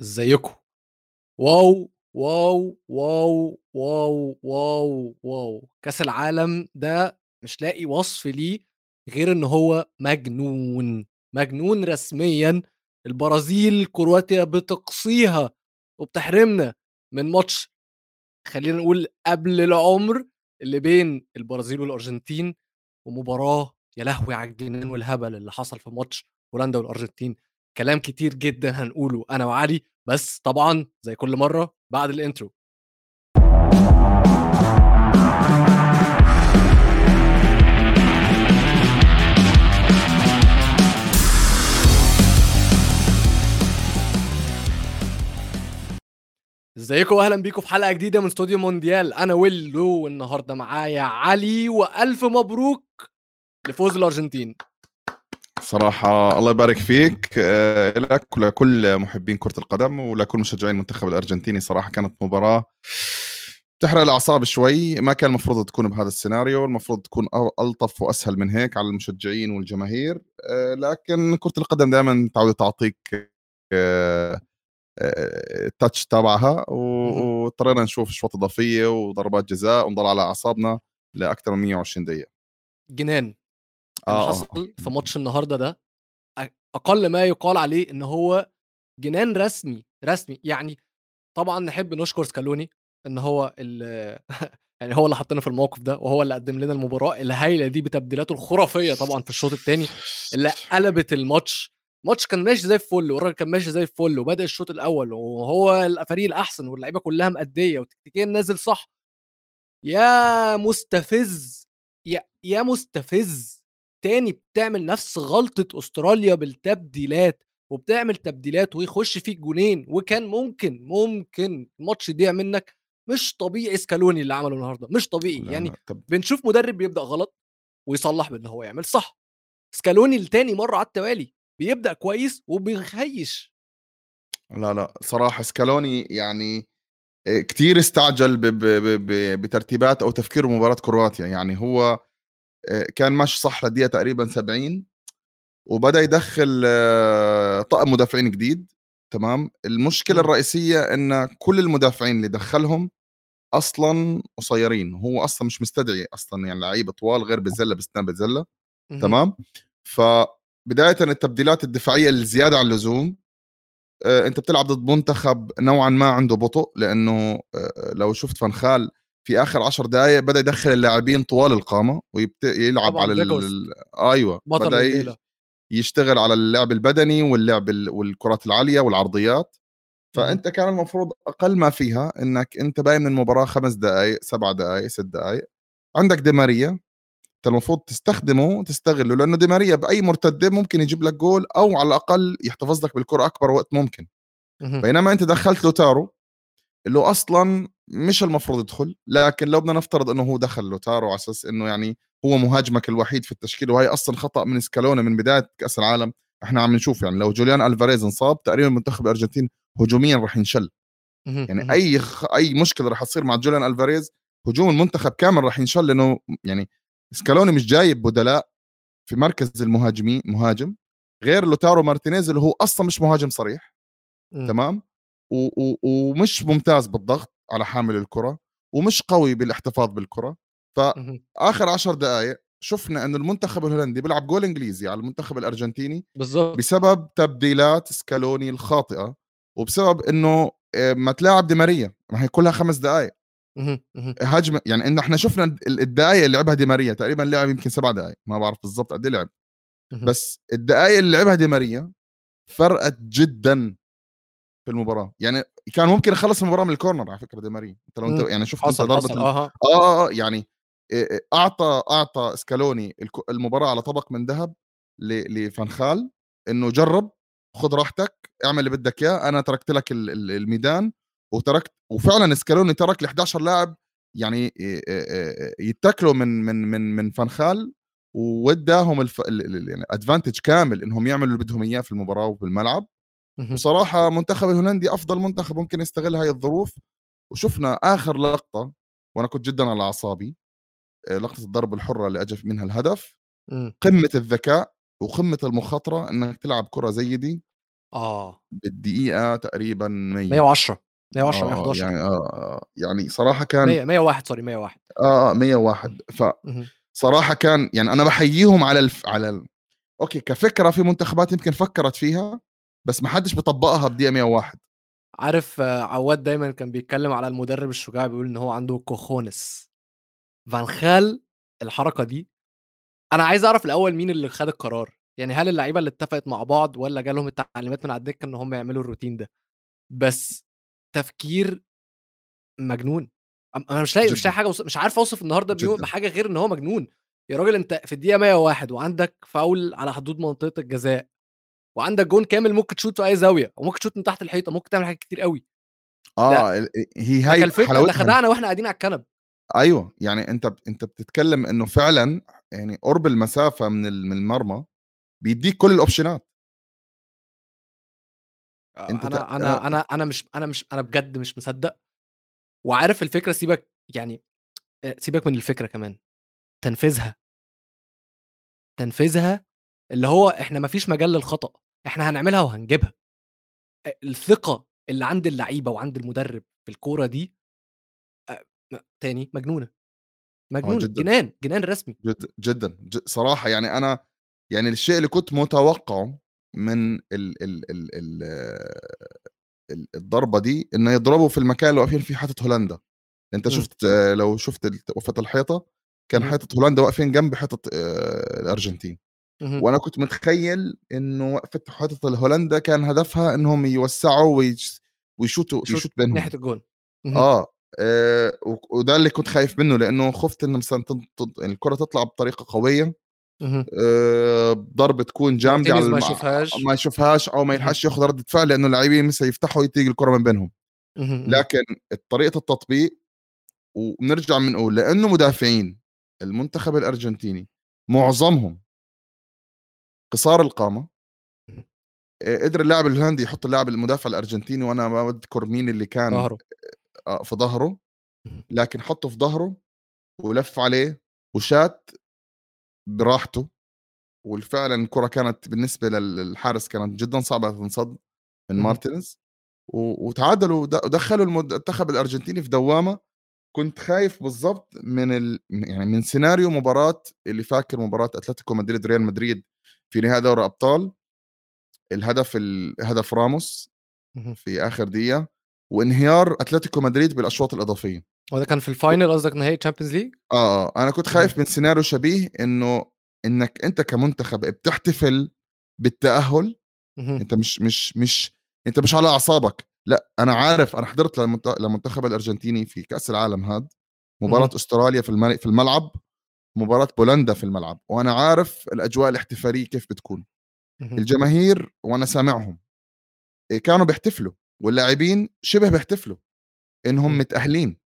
إزيكم؟ واو واو واو واو واو واو. كأس العالم ده مش لاقي وصف ليه غير إن هو مجنون مجنون رسميا. البرازيل كرواتيا بتقصيها وبتحرمنا من ماتش. خلينا نقول قبل العمر اللي بين البرازيل والأرجنتين ومباراة. يا لهوي على الجنان والهبل اللي حصل في ماتش هولندا والأرجنتين. كلام كتير جدا هنقوله أنا وعلي بس طبعا زي كل مرة بعد الانترو إزيكم واهلا بيكم في حلقة جديدة من استوديو مونديال. أنا ويلو والنهاردة معايا علي وألف مبروك لفوز الأرجنتين. صراحة الله يبارك فيك. آه، لك ولكل محبين كرة القدم ولكل مشجعين المنتخب الأرجنتيني صراحة كانت مباراة تحرق الأعصاب شوي. ما كان المفروض تكون بهذا السيناريو المفروض تكون ألطف وأسهل من هيك على المشجعين والجماهير. آه، لكن كرة القدم دائما تعود تعطيك آه، التاتش تبعها واضطرينا نشوف اشواط إضافية وضربات جزاء ونضل على أعصابنا لأكثر من 120 دقيقة. جنان. اللي آه. حصل في ماتش النهارده ده أقل ما يقال عليه إن هو جنان رسمي رسمي. يعني طبعا نحب نشكر سكالوني إن هو يعني هو اللي حطنا في الموقف ده وهو اللي قدم لنا المباراة الهايلة دي بتبديلاته الخرافية طبعا في الشوط الثاني اللي قلبت الماتش. الماتش كان ماشي زي الفل والراجل كان ماشي زي الفل وبدأ الشوط الأول وهو الفريق الأحسن واللعيبة كلها مأدية وتكتيكيا نازل صح. يا مستفز يا يا مستفز. تاني بتعمل نفس غلطة أستراليا بالتبديلات وبتعمل تبديلات ويخش فيك جونين وكان ممكن ممكن الماتش يضيع منك مش طبيعي سكالوني اللي عمله النهارده مش طبيعي. لا يعني طب... بنشوف مدرب بيبدأ غلط ويصلح بان هو يعمل صح. سكالوني لتاني مرة على التوالي بيبدأ كويس وبيخيش. لا لا صراحة سكالوني يعني آه، كثير استعجل ب ب ب بترتيبات أو تفكير مباراة كرواتيا. يعني هو كان ماشي صح للدقيقة تقريبا 70 وبدأ يدخل آه، طقم مدافعين جديد تمام؟ المشكلة. الرئيسية إن كل المدافعين اللي دخلهم أصلا قصيرين هو أصلا مش مستدعي أصلا يعني لعيبه طوال غير بزله باستثناء بزله تمام؟ فبداية التبديلات الدفاعية الزيادة عن اللزوم آه، أنت بتلعب ضد منتخب نوعا ما عنده بطء لأنه لو شفت فنخال في آخر عشر دقائق بدأ يدخل اللاعبين طوال القامة ويلعب على ال... أيوه بدأ. يشتغل على اللعب البدني واللعب ال... والكرات العالية والعرضيات. فأنت كان المفروض أقل ما فيها إنك أنت باين من المباراة خمس دقائق سبع دقائق ست دقائق عندك ديماريا أنت المفروض تستخدمه تستغله لأنه ديماريا بأي مرتده ممكن يجيب لك جول أو على الأقل يحتفظ لك بالكرة أكبر وقت ممكن. بينما أنت دخلت لوتارو اللي هو أصلا مش المفروض يدخل لكن لو بدنا نفترض إنه هو دخل لوتارو على أساس إنه يعني هو مهاجمك الوحيد في التشكيل وهي أصلا خطأ من سكالونا من بداية كأس العالم إحنا عم نشوف يعني لو جوليان ألفاريز انصاب تقريبا منتخب الارجنتين هجوميا راح ينشل. يعني أي خ... أي مشكلة راح تصير مع جوليان ألفاريز هجوم المنتخب كامل راح ينشل لأنه يعني سكالوني مش جايب بدلاء في مركز المهاجمين مهاجم غير لوتارو مارتينيز اللي هو أصلا مش مهاجم صريح تمام؟ و... و... ومش ممتاز بالضغط على حامل الكرة ومش قوي بالاحتفاظ بالكرة. فاخر عشر دقائق شفنا إنه المنتخب الهولندي بيلعب جول إنجليزي على المنتخب الأرجنتيني بالضبط. بسبب تبديلات سكالوني الخاطئة وبسبب إنه آه، ما تلاعب دي ماريا. ما هي كلها خمس دقائق هجمه يعني انه إحنا شفنا الدقائق اللي لعبها دي ماريا تقريبا لعب يمكن سبع دقائق ما بعرف بالضبط قد إيه لعب. بس الدقائق اللي لعبها دي ماريا فرقت جدا. في المباراة. يعني كان ممكن يخلص المباراة من الكورنر على فكرة دي ماريا انت لو انت يعني شفت حصل انت ضربه آه آه آه يعني أعطى أعطى سكالوني المباراة على طبق من ذهب لفنخال إنه جرب خذ راحتك اعمل اللي بدك إياه. أنا تركت لك الميدان وتركت وفعلا سكالوني ترك ل 11 لاعب يعني يتكلوا من من من من فنخال واداهم الف... يعني ادفانتج كامل إنهم يعملوا اللي بدهم إياه في المباراة وفي الملعب. وصراحه منتخب الهولندي أفضل منتخب ممكن يستغل هاي الظروف. وشفنا آخر لقطة وأنا كنت جدا على أعصابي آه، لقطة الضرب الحرة اللي اجى منها الهدف. قمة الذكاء وقمة المخاطرة إنك تلعب كرة زي دي. آه. بالدقيقة تقريبًا 100 110 110 آه، 111 يعني آه، آه، يعني صراحة كان 100 101 sorry 101 آه، آه 101 ف اهم. صراحة كان يعني أنا باحييهم على الف على ال okay كفكرة في منتخبات يمكن فكّرت فيها، بس ما حدش بيطبّقها بدقيقة 101 عارف آه، عواد دايمًا كان بيتكلم على المدرب الشجاع بيقول إن هو عنده كوخونس فان خال الحركة دي أنا عايز أعرف الأول مين اللي خد القرار، يعني هل اللعيبة اللي اتفقت مع بعض والّا جالهم التعليمات من على الدكة إن هم يعملوا الروتين ده؟ بس تفكير مجنون أنا مش لاقي مش. لاقي حاجة أوص مش عارف أوصف النهارده بيو جدًا. بحاجة غير إن هو مجنون، يا راجل أنت في الدقيقة 101 وعندك فاول على حدود منطقة الجزاء، وعندك جون كامل ممكن تشوط في أي زاوية، وممكن تشوط من تحت الحيطة، ممكن تعمل حاجات كتير آه ال هي هاي ده حلاوتها خدعنا وإحنا قاعدين على الكنب. أيوه، يعني أنت ب أنت بتتكلم إنه فعلًا يعني قُرب المسافة من ال من المرمى بيدّيك كل الأوبشنات. أنت آه، ت أنا آه، أنا أنا أنا مش أنا مش أنا بجد مش مصدّق، وعارف الفكرة سيبك يعني آآ سيبك من الفكرة كمان، تنفيذها. تنفيذها اللي هو إحنا ما فيش مجال للخطأ، إحنا هنعملها وهنجيبها. أ الثقة اللي عند اللعيبة وعند المدرب في الكورة دي تاني مجنونة، آه مجنونة، جدًا. جنان، جنان رسمي. جد جدًا، ج صراحة يعني أنا يعني الشيء اللي كنت متوقّعه من ال ال ال ال ال الضربة دي إنه يضربوا في المكان اللي واقفين فيه حيطة هولندا، أنت إمم. شُفت آه، لو شُفت ال وقفة الحيطة كان. حيطة هولندا واقفين جنب حيطة آآ وأنا كنت متخيّل إنه وقفة حيطة الهولندا كان هدفها إنهم يوسّعوا ويش ويشوطوا يشوط يشوط بينهم. ناحية الجون. آه، وك وده اللي كنت خايف منّه لإنه خُفت إنه مثلًا الكرة تطلع بطريقة قوية اهم. آآ ضربة تكون جامدة على مارتينيز ما الم يشوفهاش. ما يشوفهاش أو ما. يلحقش ياخُد ردة فعل لإنه اللاعبين مثلًا يفتحوا تيجي الكرة من بينهم،. لكن طريقة التطبيق وبنرجع بنقول لإنه مدافعين المنتخب الأرجنتيني معظمهم قصار. آآ قدر اللاعب الهولندي يحُط اللاعب المدافع الأرجنتيني وأنا ما باذكر مين اللي كان ضهره. آه، في اهم. لكن حطّه في ضهره ولَف عليه وشاط براحته، وفعلًا الكرة كانت بالنسبة لل للحارس كانت جدًا صعبة تنصد من و وتعادلوا ود ودخّلوا المنتخب الأرجنتيني في دوّامة، كنت خايف بالضبط من ال يعني من سيناريو مباراة اللي فاكر مباراة أتلتيكو مدريد ريال مدريد في نهائي دوري أبطال، الهدف ال هدف راموس. في آخر دقيقة، وانهيار أتلتيكو مدريد بالأشواط الإضافية. هو ده كان في ال final قصدك نهائي League؟ آه، آه، أنا كنت اهم. خايف من سيناريو شبيه إنه إنّك أنت كمنتخب بتحتفل بالتأهُّل، اهم. أنت مش مش مش أنت مش على أعصابك، لأ أنا عارف أنا حضرت للمنت للمنتخب الأرجنتيني في كأس العالم هاد، مباراة اهم. أستراليا في في الملعب، مباراة بولندا في الملعب، وأنا عارف الأجواء الاحتفالية كيف بتكون،. الجماهير وأنا سامعهم آآ كانوا بيحتفلوا، واللاعبين شِبه بيحتفلوا إنهم. متأهلين،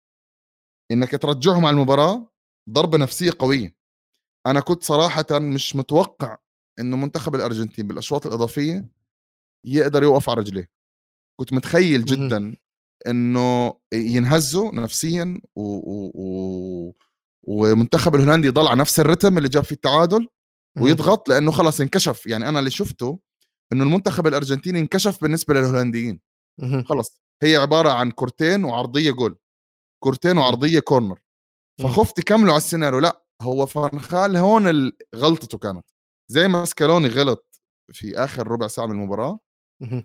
إنّك ترجّعهم على المباراة ضربة نفسية قوية. أنا كنت صراحةً مش متوقع إنه منتخب الأرجنتين بالأشواط الإضافية يقدر يوقف على رجليه، كنت متخيّل. جدًا إنه ينهزّوا نفسيًا و و و ومنتخب الهولندي يضل على نفس الرتم اللي جاب فيه التعادل،. ويضغط لإنه خلص انكشف، يعني أنا اللي شُفته إنه المنتخب الأرجنتيني انكشف بالنسبة للهولنديين،. خلص هي عبارة عن كورتين وعرضية جول، كورتين corner إمم. فخُفت يكملوا على السيناريو. لأ، هو فان هون غلطته كانت، زي ما سكالوني غلط في آخر ربع ساعة من المباراة، اهم.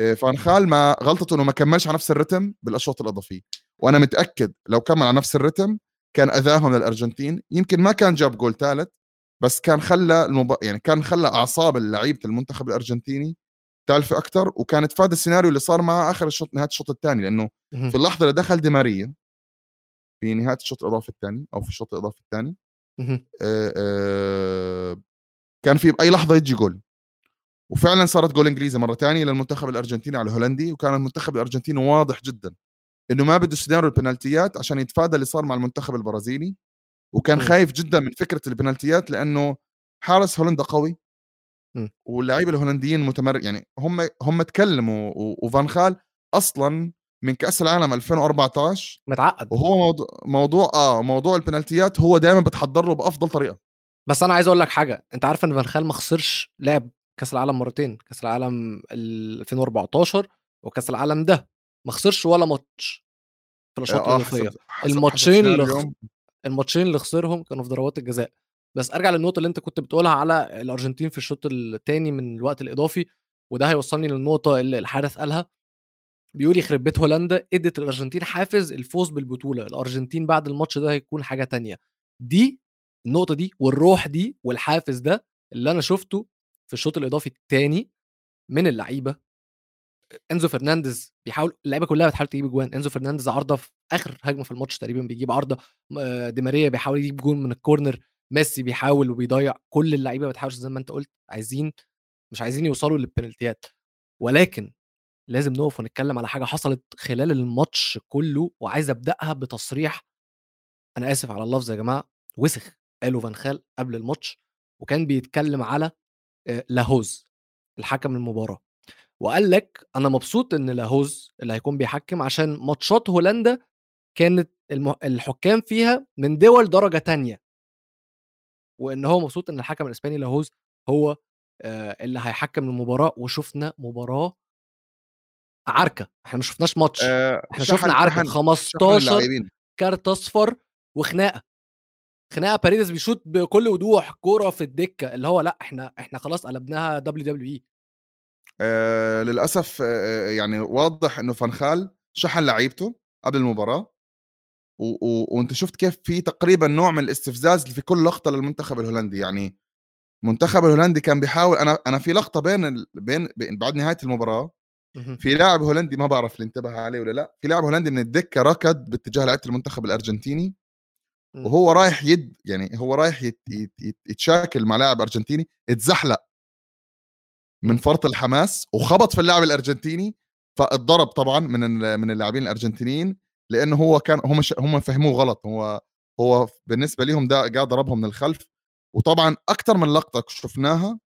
آآ فان ما غلطته إنه ما كمّلش على نفس الريتم بالأشواط الإضافية، وأنا متأكد لو كمّل على نفس الريتم كان أذاهم للأرجنتين، يمكن ما كان جاب جول تالت، بس كان خلّى المب يعني كان خلّى أعصاب لعيبة المنتخب الأرجنتيني تالفة أكتر، وكان تفادى السيناريو اللي صار معه آخر الشوط نهاية الشوط التاني، لإنه اهم. في اللحظة اللي دخل دي ماريا في نهاية الشوط الإضافي التاني أو في الشوط الإضافي التاني اهم. آآ آآ كان في بأي لحظة ييجي جول، وفعلًا صارت جول إنجليزي مرّة تانية للمنتخب الأرجنتيني على الهولندي، وكان المنتخب الأرجنتيني واضح جدًا إنه ما بده سيناريو البنالتيات عشان يتفادى اللي صار مع المنتخب البرازيلي، وكان إمم. خايف جدًا من فكرة البنالتيات لإنه حارس هولندا قوي. واللاعبين الهولنديين متمر يعني هم هم اتكلموا و وفان خال أصلًا من كأس العالم 2014 متعقّد. وهو موضوع موضوع آه، موضوع البنالتيات هو دايمًا بيتحضّر له بأفضل طريقة. بس أنا عايز أقول لك حاجة، أنت عارف إن فان خال ما خسرش لعب كأس العالم مرتين كأس العالم 2014 وكأس العالم ده ما خسرش ولا ماتش في الأشواط آه الاضافيه الماتشين اللي خ... الماتشين اللي خسرهم كانوا في ضربات الجزاء. بس أرجع للنقطة اللي أنت كنت بتقولها على الأرجنتين في الشوط الثاني من الوقت الإضافي وده هيوصلني للنقطة اللي الحارس قالها. بيقول يخرب بيت هولندا إدت الأرجنتين حافز الفوز بالبطولة. الأرجنتين بعد الماتش ده هيكون حاجة تانية. دي النقطة دي والروح دي والحافز ده اللي أنا شفته في الشوط الإضافي الثاني من اللعيبة إنزو فرنانديز بيحاول اللعيبة كلها بتحاول تجيب اجوان إنزو فرنانديز عارضة في آخر هجمة في الماتش تقريبا بيجيب عارضة. دي ماريا بيحاول يجيب جون من ال corner. ميسي بيحاول وبيضيع. كل اللعيبة بتحاول زي ما أنت قلت عايزين مش عايزين يوصلوا للبنالتيات. ولكن لازم نقف ونتكلم على حاجة حصلت خلال الماتش كله وعايز أبدأها بتصريح. أنا آسف على اللفظ يا جماعة. وسخ. قاله فان خال قبل الماتش وكان بيتكلم على لاهوز الحكم المباراة. وقال لك أنا مبسوط إن لاهوز اللي هيكون بيحكم عشان ماتشات هولندا كانت الحكام فيها من دول درجة تانية. وإن هو مبسوط إن الحكم الإسباني لاهوز هو اللي هيحكم المباراة وشفنا مباراة عركة. إحنا ما شفناش ماتش. آه إحنا شفنا عركة 15 كارت أصفر وخناقة. خناقة باريدس بيشوط بكل وضوح كوره في الدكة. اللي هو لأ إحنا إحنا خلاص قلبناها دبليو دبليو اي آه للأسف آه يعني واضح إنه فان خال شحن لعيبته قبل المباراة. و... و... وأنت شفت كيف في تقريبا نوع من الاستفزاز في كل لقطة للمنتخب الهولندي. يعني المنتخب الهولندي كان بيحاول أنا أنا في لقطة بين ال... بين... بعد نهاية المباراة في لاعب هولندي ما بعرف اللي انتبه عليه ولا لأ في لاعب هولندي من الدكة ركض باتجاه لعيبة المنتخب الأرجنتيني وهو رايح يد يعني هو رايح يت... يت... يتشاكل مع لاعب أرجنتيني اتزحلق. من فرط الحماس وخبط في اللاعب الأرجنتيني فاتضرب طبعا من من اللاعبين الأرجنتينيين لأنه هو كان هم. هم فهموه غلط. هو هو بالنسبة لهم ده جاء ضربهم من الخلف. وطبعا أكثر من لقطة شفناها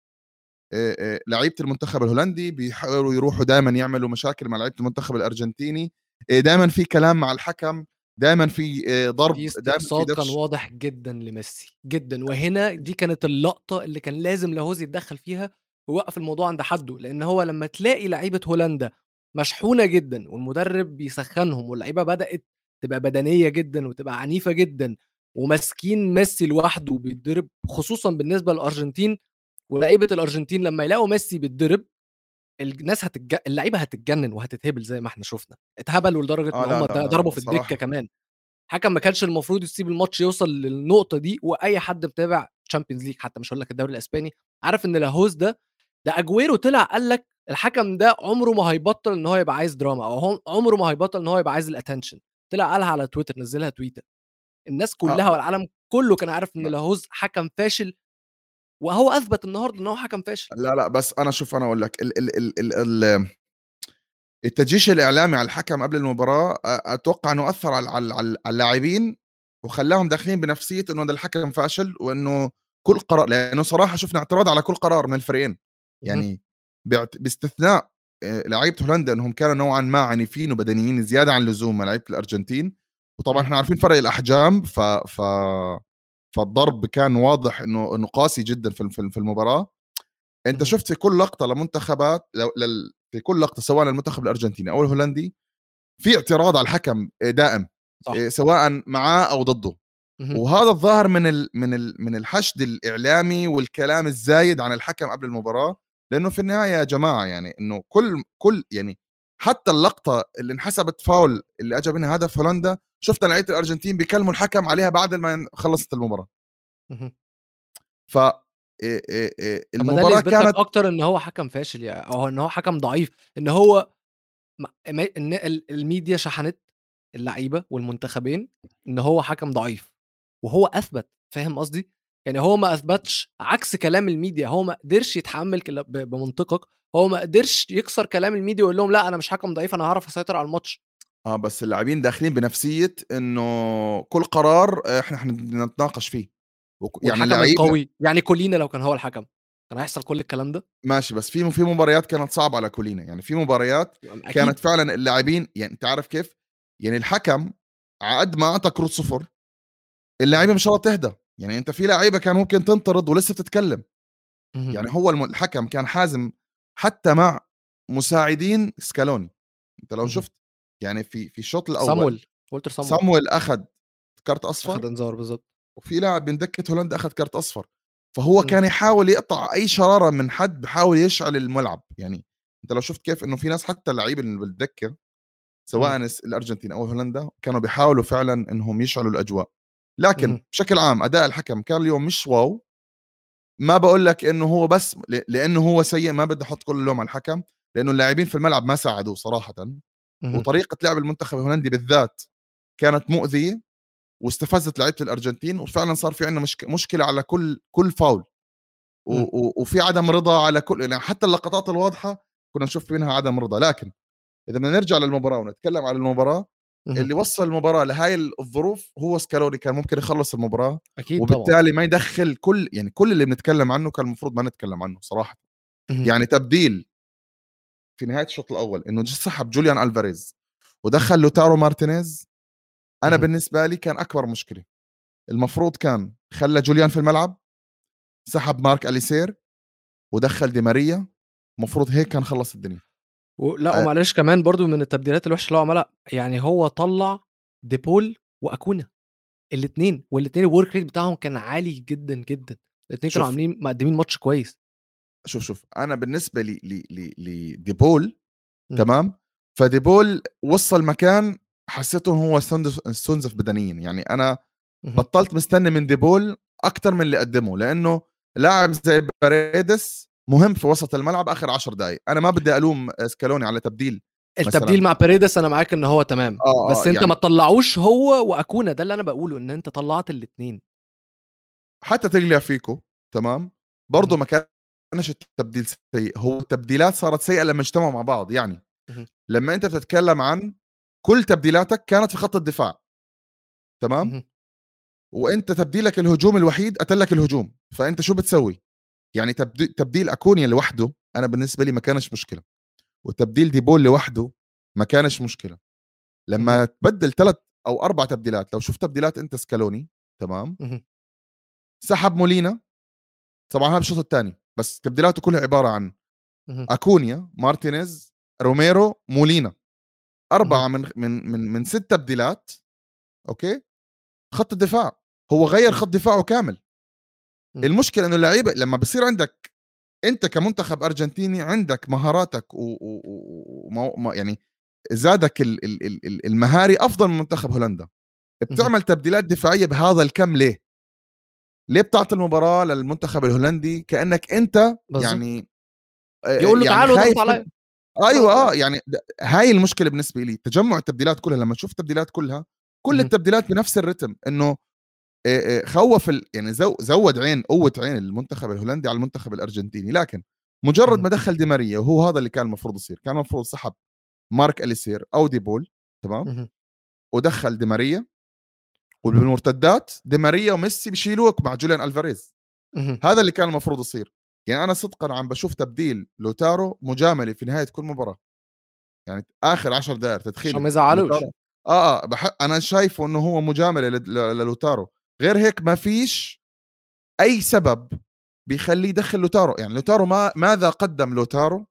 لعيبة المنتخب الهولندي بيحاولوا يروحوا دائما يعملوا مشاكل مع لعيبة المنتخب الأرجنتيني. دائما في كلام مع الحكم دائما في ضرب دائما في كان واضح جدا لميسي جدا. وهنا دي كانت اللقطة اللي كان لازم لاهوز يتدخل فيها ويوقف الموضوع عند حده لأن هو لما تلاقي لعيبة هولندا مشحونة جدا والمدرب بيسخنهم واللعيبة بدأت تبقى بدنية جدا وتبقى عنيفة جدا وماسكين ميسي لوحده بيتضرب خصوصا بالنسبة للأرجنتين ولعيبة الأرجنتين لما يلاقوا ميسي بيتضرب الناس هتتج... اللعيبة هتتجنن وهتتهبل زي ما إحنا شفنا اتهبلوا لدرجة آه ان هم ضربوا في الدكة كمان. حكم ما كانش المفروض يسيب الماتش يوصل للنقطة دي وأي حد متابع تشامبيونز ليج حتى مش هقول لك الدوري الإسباني عارف إن لاهوز ده ده أجويرو طلع قال لك الحكم ده عمره ما هيبطل إن هو يبقى عايز دراما أو عمره ما هيبطل إن هو يبقى عايز ال attention طلع قالها على تويتر نزلها تويتر. الناس كلها آه. والعالم كله كان عارف إن لاهوز حكم فاشل وهو أثبت النهارده إن هو حكم فاشل. لا لا بس أنا شوف أنا أقول لك ال ال ال ال ال التجيش الإعلامي على الحكم قبل المباراة أتوقع إنه أثر على على اللاعبين وخلاهم داخلين بنفسية إنه ده الحكم فاشل وإنه كل قرار لأنه صراحة شفنا اعتراض على كل قرار من الفريقين. يعني باستثناء لعيبة هولندا إنهم كانوا نوعا ما عنيفين وبدنيين زيادة عن اللزوم مع لعيبة الأرجنتين. وطبعا إحنا عارفين فرق الأحجام ف ف فالضرب كان واضح إنه إنه قاسي جدا في في المباراة. أنت شفت في كل لقطة لمنتخبات لل... في كل لقطة سواء المنتخب الأرجنتيني أو الهولندي في اعتراض على الحكم دائم صح. سواء معاه أو ضده. وهذا الظاهر من ال من ال من الحشد الإعلامي والكلام الزايد عن الحكم قبل المباراة. لأنه في النهاية يا جماعة يعني إنه كل كل يعني حتى اللقطة اللي انحسبت فاول اللي اجى منها هدف هولندا شفنا لعيبة الأرجنتين بيكلموا الحكم عليها بعد ما خلصت المباراة. ف المباراة كانت أكتر إن هو حكم فاشل يعني أو إن هو حكم ضعيف إن هو إن الميديا شحنت اللعيبة والمنتخبين إن هو حكم ضعيف وهو أثبت فاهم قصدي؟ يعني هو ما أثبتش عكس كلام الميديا هو ما قدرش يتحمل بمنطقك هو ما قدرش يكسر كلام الميديا ويقول لهم لأ أنا مش حكم ضعيف أنا هعرف أسيطر على الماتش. آه بس اللاعبين داخلين بنفسية إنه كل قرار إحنا حنتناقش فيه. وك... يعني اللعيب قوي يعني كولينا لو كان هو الحكم. كان هيحصل كل الكلام ده؟ ماشي بس في في مباريات كانت صعبة على كولينا. يعني في مباريات أكيد. كانت فعلا اللاعبين يعني أنت عارف كيف؟ يعني الحكم عقد ما اعطى كروت صفر. اللعيبه مش تهدى. يعني أنت في لعيبة كان ممكن تنطرد ولسه بتتكلم. يعني هو الحكم كان حازم حتى مع مساعدين سكالوني. أنت لو شفت يعني في في الشوط الأول صامويل والتر صامويل. صامويل اخذ كارت أصفر اخذ انذار بالظبط وفي لاعب من دكة هولندا اخذ كارت أصفر. فهو م. كان يحاول يقطع أي شرارة من حد بحاول يشعل الملعب. يعني أنت لو شفت كيف إنه في ناس حتى اللي بالدكة سواء م. الأرجنتين أو هولندا كانوا بيحاولوا فعلا إنهم يشعلوا الأجواء. لكن م. بشكل عام أداء الحكم كان اليوم مش wow. ما بقول لك إنه هو بس لأنه هو سيء ما بدي أحط كل اللوم على الحكم لأنه اللاعبين في الملعب ما ساعدوه صراحة. وطريقة لعب المنتخب الهولندي بالذات كانت مؤذية واستفزت لعيبة الأرجنتين وفعلا صار في عندنا مشك... مشكلة على كل كل فاول. و... و... وفي عدم رضا على كل يعني حتى اللقطات الواضحة كنا نشوف منها عدم رضا. لكن إذا بدنا نرجع للمباراة ونتكلم عن المباراة اللي وصل المباراة لهاي الظروف هو سكالوني كان ممكن يخلص المباراة. أكيد وبالتالي طبعا. ما يدخل كل يعني كل اللي بنتكلم عنه كان المفروض ما نتكلم عنه صراحة. يعني تبديل في نهاية الشوط الأول إنه سحب جوليان ألفاريز ودخل لوتارو مارتينيز أنا بالنسبة لي كان أكبر مشكلة. المفروض كان خلى جوليان في الملعب سحب ماك أليستر ودخل دي ماريا المفروض هيك كان خلص الدنيا. لا أه. ومعلش كمان برضو من التبديلات الوحشة اللي هو عملها يعني هو طلع ديبول وأكونا الاثنين والاثنين ال work rate بتاعهم كان عالي جدا جدا. الاثنين كانوا عاملين مقدمين ماتش كويس. شوف شوف أنا بالنسبة لي لي لي لديبول تمام؟ فديبول وصل مكان حسيته هو استنزف بدنيا يعني أنا بطلت مستني من ديبول أكثر من اللي قدمه لأنه لاعب زي باريدس مهم في وسط الملعب آخر 10 دقائق أنا ما بدي ألوم سكالوني على تبديل التبديل مثلاً. مع باريدس أنا معاك ان هو تمام. آه, آه، بس أنت يعني... ما تطلعوش هو وأكونا ده اللي أنا بقوله إن أنت طلعت الاثنين حتى تغلي فيكو تمام؟ برضه ما كانش التبديل سيء. هو التبديلات صارت سيئة لما اجتمعوا مع بعض يعني. لما أنت بتتكلم عن كل تبديلاتك كانت في خط الدفاع. تمام؟ وأنت تبديلك الهجوم الوحيد قتلك الهجوم. فأنت شو بتسوي؟ يعني تبديل أكونيا لوحده أنا بالنسبة لي ما كانش مشكلة وتبديل ديبول لوحده ما كانش مشكلة. لما تبدل ثلاث أو أربع تبديلات لو شفت تبديلات أنت سكالوني تمام؟ سحب مولينا طبعا هذا الشوط الثاني بس تبديلاته كلها عبارة عن أكونيا مارتينيز روميرو مولينا. أربعة من من من من ست تبديلات أوكي؟ خط الدفاع هو غير خط دفاعه كامل. المشكلة إنه اللعيبة لما بصير عندك أنت كمنتخب أرجنتيني عندك مهاراتك و, و... و... يعني زادك ال... ال... ال... المهاري أفضل من منتخب هولندا. بتعمل تبديلات دفاعية بهذا الكم ليه؟ ليه بتعطي المباراة للمنتخب الهولندي كأنك أنت بالزبط. يعني يقول له يعني تعالوا علي أيوه آه. يعني هاي المشكلة بالنسبة لي تجمع التبديلات كلها لما تشوف التبديلات كلها كل التبديلات بنفس الرتم إنه خوف ال... يعني زو... زود عين قوة عين المنتخب الهولندي على المنتخب الأرجنتيني لكن مجرد ما دخل دي ماريا وهو هذا اللي كان المفروض يصير كان المفروض سحب ماك أليستر أو دي بول تمام؟ ودخل دي ماريا وبالمرتدات دي ماريا وميسي بيشيلوك مع جوليان ألفاريز. هذا اللي كان المفروض يصير. يعني أنا صدقا عم بشوف تبديل لوتارو مجاملة في نهاية كل مباراة. يعني آخر 10 دقائق تدخيل عشان ما يزعلوش. آه آه بح... أنا شايفه إنه هو مجاملة للوتارو. غير هيك ما فيش أي سبب بيخليه يدخل لوتارو. يعني لوتارو ما ماذا قدم لوتارو؟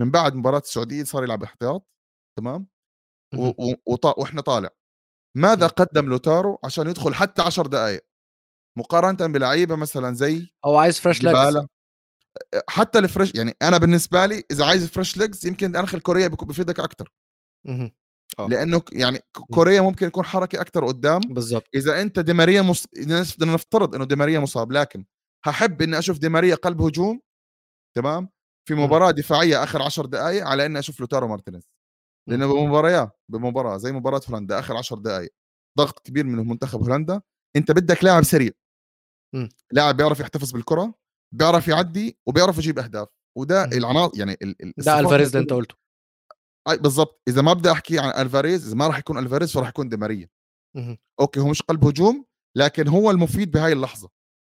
من بعد مباراة السعودية صار يلعب احتياط تمام؟ و... و... وط... وإحنا طالع. ماذا قدم لوتارو عشان يدخل حتى 10 دقائق مقارنة بلعيبة مثلا زي أو عايز fresh legs حتى ال fresh يعني أنا بالنسبة لي إذا عايز fresh legs يمكن انخل كوريا بيفيدك أكثر أوه. لأنه يعني كوريا ممكن يكون حركة أكثر قدام. بالضبط. إذا أنت دي ماريا مص... بدنا نفترض إنه دي ماريا مصاب لكن هحب إني أشوف دي ماريا قلب هجوم تمام؟ في مباراة دفاعية آخر 10 دقائق على إني أشوف لوتارو مارتينيز. لأنه بمباريات بمباراة زي مباراة هولندا آخر 10 دقائق ضغط كبير من منتخب هولندا. أنت بدك لاعب سريع. لاعب بيعرف يحتفظ بالكرة بيعرف يعدي وبيعرف يجيب أهداف. وده العناصر يعني ده الفاريز اللي أنت قلته. أي بالضبط. إذا ما بدي أحكي عن ألفاريز إذا ما راح يكون ألفاريز فراح يكون ديماريا أوكي هو مش قلب هجوم لكن هو المفيد بهاي اللحظة.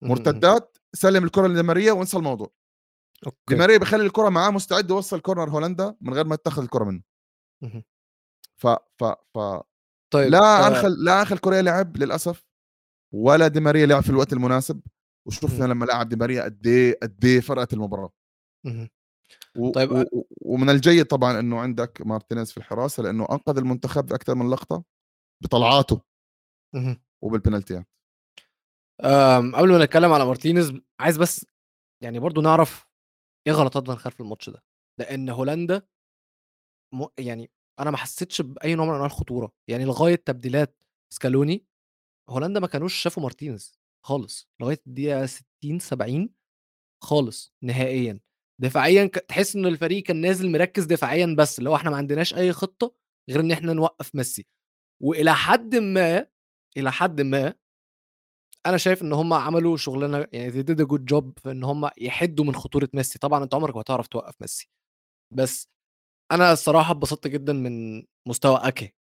مرتدات سلم الكرة لديماريا وانسى الموضوع. أوكي. ديماريا بخلي الكرة معاه مستعد يوصل كورنر هولندا من غير ما تاخذ الكرة منه. ف ف ف طيب لا آه. انخل لا انخل كوريا لعب للأسف ولا دي ماريا لعب في الوقت المناسب. وشفنا لما لعب دي ماريا قد إيه قد إيه فرقت المباراة. و... طيب و... ومن الجيد طبعا إنه عندك مارتينيز في الحراسة لأنه أنقذ المنتخب بأكثر من لقطة بطلعاته. وبالبنالتيات. قبل ما نتكلم على مارتينيز عايز بس يعني برضو نعرف إيه غلطات فان خال في الماتش ده؟ لأن هولندا م... يعني أنا ما حسيتش بأي نوع من أنواع الخطورة. يعني لغاية تبديلات سكالوني هولندا ما كانوش شافوا مارتينيز خالص. لغاية الدقيقة 60 70 خالص نهائيا. دفاعيا تحس ان الفريق كان نازل مركز دفاعيا بس اللي هو إحنا ما عندناش أي خطة غير إن إحنا نوقف ميسي. وإلى حد ما إلى حد ما أنا شايف إن هم عملوا شغلانة يعني they did a good job في إن هم يحدوا من خطورة ميسي. طبعا أنت عمرك ما هتعرف توقف ميسي. بس أنا الصراحة اتبسطت جدا من مستوى أكي.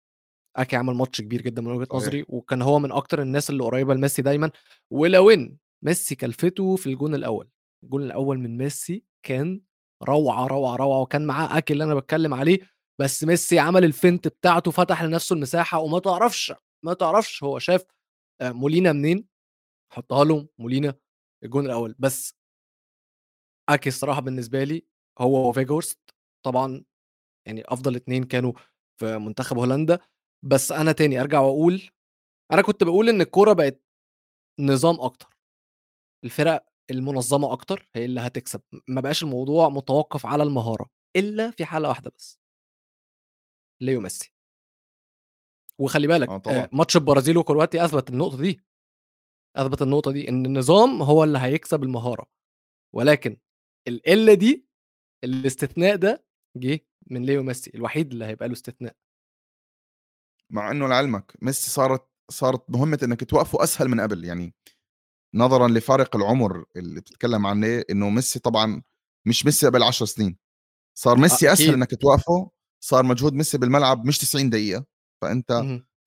أكي عمل ماتش كبير جدا من وجهة نظري وكان هو من أكتر الناس اللي قريبة لميسي دايما. ولو إن ميسي كلفته في الجون الأول الجون الأول من ميسي كان روعة روعة روعة وكان معاه اكي اللي أنا بتكلم عليه بس ميسي عمل الفنت بتاعته فتح لنفسه المساحة وما تعرفش ما تعرفش هو شاف آه، مولينا منين حطها له مولينا الجون الأول. بس أكي الصراحة بالنسبة لي هو وفيجورست طبعا يعني أفضل اتنين كانوا في منتخب هولندا. بس أنا تاني أرجع وأقول أنا كنت بقول إن الكورة بقت نظام أكتر. الفرق المنظمة أكتر هي اللي هتكسب. ما بقاش الموضوع متوقف على المهارة إلا في حالة واحدة بس. ليو ميسي. وخلي بالك آه طبعا. ماتش البرازيل وكرواتيا أثبت النقطة دي. أثبت النقطة دي إن النظام هو اللي هيكسب المهارة. ولكن القله دي الاستثناء ده جه من ليو ميسي الوحيد اللي هيبقى له استثناء. مع إنه لعلمك ميسي صارت صارت مهمة إنك توقفه أسهل من قبل. يعني نظرا لفارق العمر اللي بتتكلم عنه إنه ميسي طبعا مش ميسي قبل 10 سنين. صار ميسي أسهل إنك توقفه صار مجهود ميسي بالملعب مش 90 دقيقة. فأنت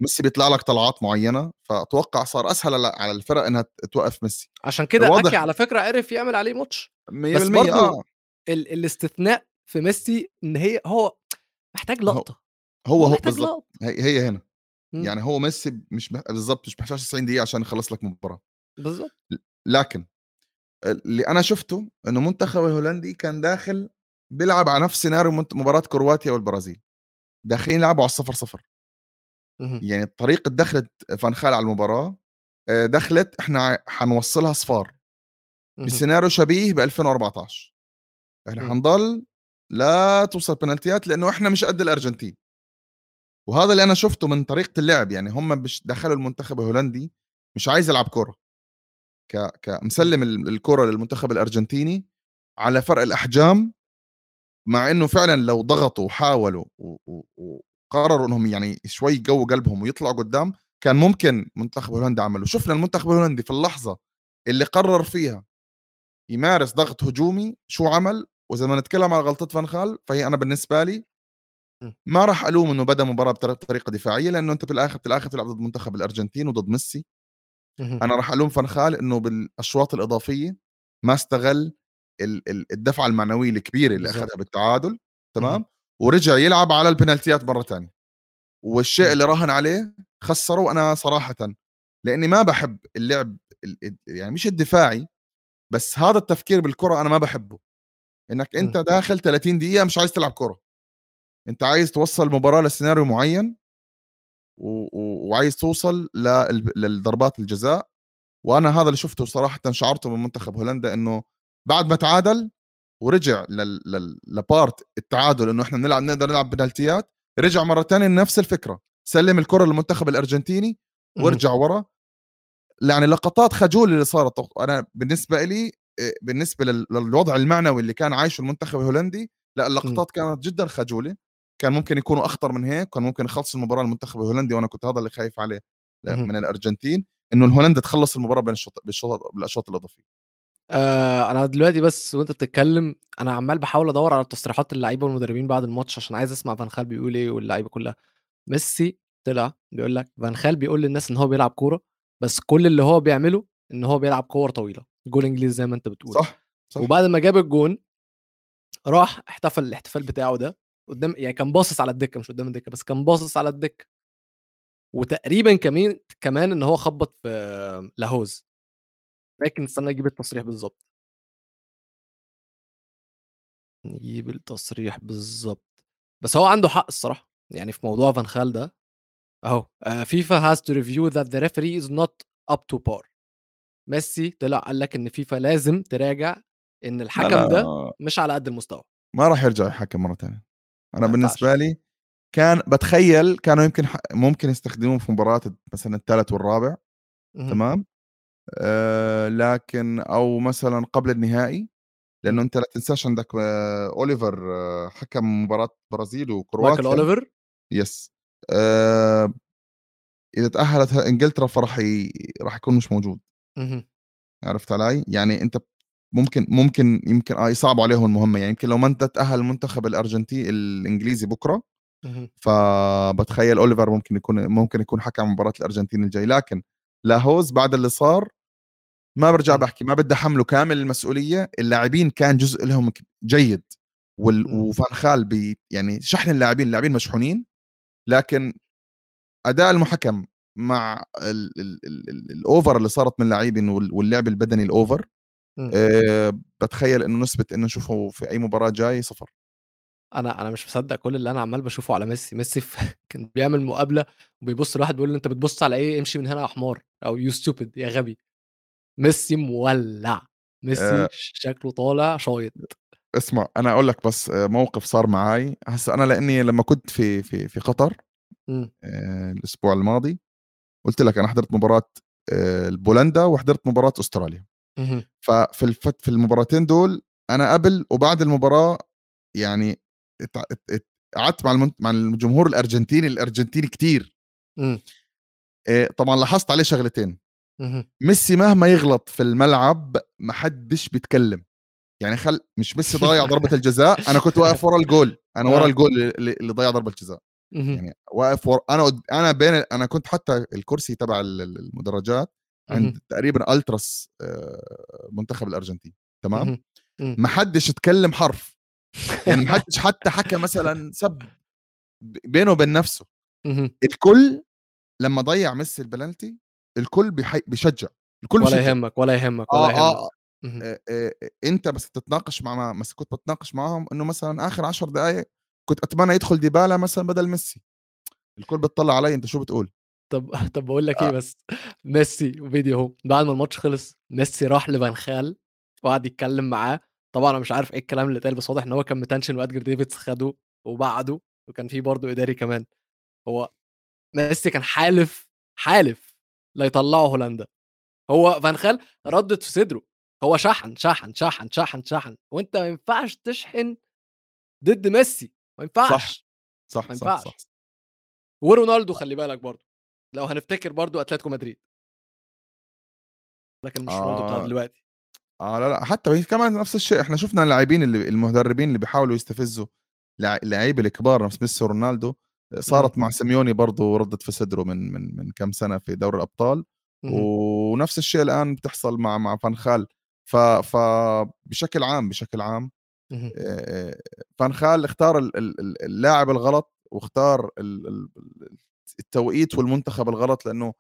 ميسي بيطلع لك طلعات معينة فأتوقع صار أسهل على الفرق إنها توقف ميسي. عشان كده اكي على فكرة عرف يعمل عليه ماتش. 100% بس برضه آه. ال- الاستثناء في ميسي إن هي هو محتاج لقطة. هو هو بالظبط هي, هي هنا. م. يعني هو ميسي مش بالظبط مش محتاج 90 دقيقة عشان يخلص لك مباراة. بالظبط لكن اللي أنا شفته إنه منتخب الهولندي كان داخل بيلعب على نفس سيناريو مباراة كرواتيا والبرازيل. داخلين يلعبوا على الصفر صفر. يعني طريقه دخلت فانخال على المباراة دخلت إحنا حنوصلها صفار. بسيناريو شبيه ب 2014 إحنا حنضل لا توصل بنالتيات لأنه إحنا مش قد الأرجنتين. وهذا اللي أنا شفته من طريقة اللعب يعني هم مش دخلوا المنتخب الهولندي مش عايز يلعب كورة. ك... كمسلم الكرة للمنتخب الأرجنتيني على فرق الأحجام مع إنه فعلا لو ضغطوا وحاولوا وقرروا إنهم يعني شوي يقووا قلبهم ويطلعوا قدام كان ممكن منتخب هولندا عمله. شفنا المنتخب الهولندي في اللحظة اللي قرر فيها يمارس ضغط هجومي شو عمل؟ وإذا ما نتكلم على غلطة فانخال فهي أنا بالنسبة لي ما راح ألوم إنه بدأ مباراة بطريقة دفاعية لأنه أنت في الآخر في الآخر تلعب ضد منتخب الأرجنتين وضد ميسي. أنا راح ألوم فنخال إنه بالأشواط الإضافية ما استغل الدفعه المعنويه الكبيره اللي أخذها بالتعادل تمام؟ ورجع يلعب على البنالتيات مرة ثانية والشيء اللي راهن عليه خسره وأنا صراحة لأني ما بحب اللعب يعني مش الدفاعي بس هذا التفكير بالكرة أنا ما بحبه. إنك أنت داخل 30 دقيقة مش عايز تلعب كرة. أنت عايز توصل المباراه لسيناريو معين. وعايز توصل لل... للضربات الجزاء. وأنا هذا اللي شفته صراحة شعرته من منتخب هولندا إنه بعد ما تعادل ورجع. لبارت التعادل إنه إحنا نلعب نقدر نلعب بنالتيات رجع مرة ثانية لنفس الفكرة. سلم الكرة للمنتخب الأرجنتيني وارجع ورا. يعني لقطات خجول اللي صارت. أنا بالنسبة لي بالنسبة للوضع المعنوي اللي كان عايشه المنتخب الهولندي لا اللقطات كانت جدا خجولة. كان ممكن يكونوا أخطر من هيك كان ممكن يخلص المباراة المنتخب الهولندي وأنا كنت هذا اللي خايف عليه من الأرجنتين إنه الهولندا تخلص المباراة بين الشوط بالأشواط الإضافية. آه أنا دلوقتي بس وأنت بتتكلم أنا عمال بحاول أدور على تصريحات اللعيبة والمدربين بعد الماتش عشان عايز أسمع فان خال بيقول إيه واللعيبة كلها. ميسي طلع بيقول لك فان خال بيقول للناس إن هو بيلعب كورة بس كل اللي هو بيعمله إن هو بيلعب كور طويلة جول إنجليزي زي ما أنت بتقول. صح, صح. وبعد ما جاب الجون راح احتفل الاحتفال بتاعه ده قدام يعني كان باصص على الدكة مش قدام الدكة بس كان باصص على الدكة. وتقريبا كمان كمان إن هو خبط في لاهوز. لكن استنى أجيب التصريح بالظبط نجيب التصريح بالظبط بس هو عنده حق الصراحة يعني في موضوع فان خال ده. أهو FIFA has to review that the referee is not up to par ميسي طلع قال لك إن فيفا لازم تراجع إن الحكم. ده مش على قد المستوى. ما راح يرجع يحكم مرة ثانية أنا بالنسبة لي كان بتخيل كانوا يمكن ممكن يستخدموه في مباراة مثلا الثالث والرابع تمام؟ آه لكن أو مثلا قبل النهائي لأنه أنت لا تنساش عندك آه أوليفر آه حكم مباراة برازيل وكرواتيا. مايكل أوليفر؟ yes. آه إذا تأهلت إنجلترا فراح ي... راح يكون مش موجود. عرفت علي؟ يعني أنت ممكن ممكن يمكن آه يصعبوا عليهم المهمة. يعني يمكن لو ما انت تأهل المنتخب الارجنتيني الإنجليزي بكرة فبتخيل أوليفر ممكن يكون ممكن يكون حكم مباراة الأرجنتين الجاي. لكن لاهوز بعد اللي صار ما برجع بحكي ما بدي أحمله كامل المسؤولية. اللاعبين كان جزء لهم جيد. وال... وفان خال بي يعني شحن اللاعبين اللاعبين مشحونين. لكن أداء الحكم مع ال... ال... ال... الـ over اللي صارت من اللاعبين واللعب البدني الـ over أه بتخيل إنه نسبة إنه نشوفه في أي مباراة جاي صفر. أنا أنا مش مصدق كل اللي أنا عمال بشوفه على ميسي. ميسي كان بيعمل مقابلة وبيبص لواحد بيقول له أنت بتبص على إيه؟ امشي من هنا يا حمار. أو you stupid يا غبي. ميسي مولع. ميسي أه. شكله طالع شايط. اسمع أنا أقول لك بس آه، موقف صار معي هسه أنا لإني لما كنت في في في قطر آه الأسبوع الماضي قلت لك أنا حضرت مباراة آه بولندا وحضرت مباراة أستراليا. ففي الفت في المباراتين دول أنا قبل وبعد المباراة يعني قعدت مع مع الجمهور الأرجنتيني الأرجنتيني كتير. آه طبعا لاحظت عليه شغلتين. ميسي مهما يغلط في الملعب ما حدش بيتكلم. يعني خل مش ميسي ضايع ضربة الجزاء أنا كنت واقف ورا الجول. أنا ورا آه. الجول اللي, اللي ضيع ضربة الجزاء. يعني واقف ورا أنا أنا بين أنا كنت حتى الكرسي تبع المدرجات عند تقريبا ألتراس آه، منتخب الأرجنتين تمام؟ ما حدش اتكلم حرف. يعني ما حدش حتى حكى مثلا سب بينه وبين نفسه. الكل لما ضيع ميسي البلنتي الكل بيحي... بيشجع. الكل ولا يهمك ولا يهمك ولا آه يهمك. آه. آه آه أنت بس تتناقش مع بس كنت بتناقش معاهم إنه مثلا آخر عشر دقائق كنت أتمنى يدخل ديبالا مثلا بدل ميسي. الكل بتطلع علي أنت شو بتقول؟ طب طب بقول لك إيه آه. بس ميسي فيديو أهو بعد ما الماتش خلص ميسي راح لفان خال وقعد يتكلم معاه. طبعا أنا مش عارف إيه الكلام اللي اتقال بس واضح إن هو كان متنشن وإدجار ديفيدز خده وبعده وكان في برضه إداري كمان. هو ميسي كان حالف حالف لا يطلعوا هولندا. هو فان خال ردت في صدره. هو شحن شحن شحن شحن شحن. وأنت ما ينفعش تشحن ضد ميسي ما ينفعش. صح صح, ما ينفعش. صح, صح. ورونالدو خلي بالك برضه. لو هنفتكر برضه أتلتيكو مدريد. لكن مش آه. بتاع دلوقتي. آه لا لا حتى كمان نفس الشيء إحنا شفنا اللاعبين اللي المدربين اللي بيحاولوا يستفزوا اللعيبه الكبار نفس ميسي ورونالدو صارت مع سيميوني برضه ردت في صدره من من من كم سنة في دوري الأبطال ونفس الشيء الآن بتحصل مع مع فانخال ف فبشكل عام بشكل عام فانخال اختار اللاعب الغلط واختار التوقيت والمنتخب الغلط لأنه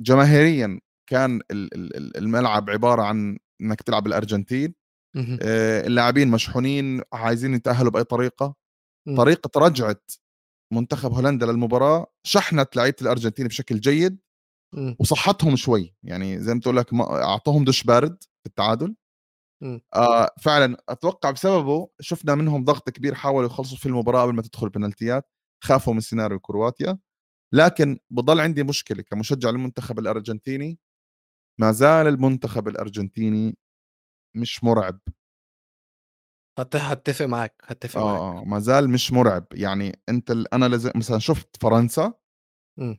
جماهيريا كان الملعب عبارة عن إنك تلعب الأرجنتين اللاعبين مشحونين عايزين يتأهلوا بأي طريقة. طريقة رجعه منتخب هولندا للمباراة شحنت لعيبة الأرجنتين بشكل جيد وصحتهم شوي يعني زي ما تقول لك أعطوهم دش بارد في التعادل. آه فعلا أتوقع بسببه شفنا منهم ضغط كبير حاولوا يخلصوا في المباراة قبل ما تدخل البنالتيات. خافوا من سيناريو كرواتيا لكن بضل عندي مشكلة كمشجع للمنتخب الأرجنتيني. ما زال المنتخب الأرجنتيني مش مرعب. هتفق معاك هتفق آه معاك. آه ما زال مش مرعب. يعني أنت أنا لز... مثلا شفت فرنسا. م.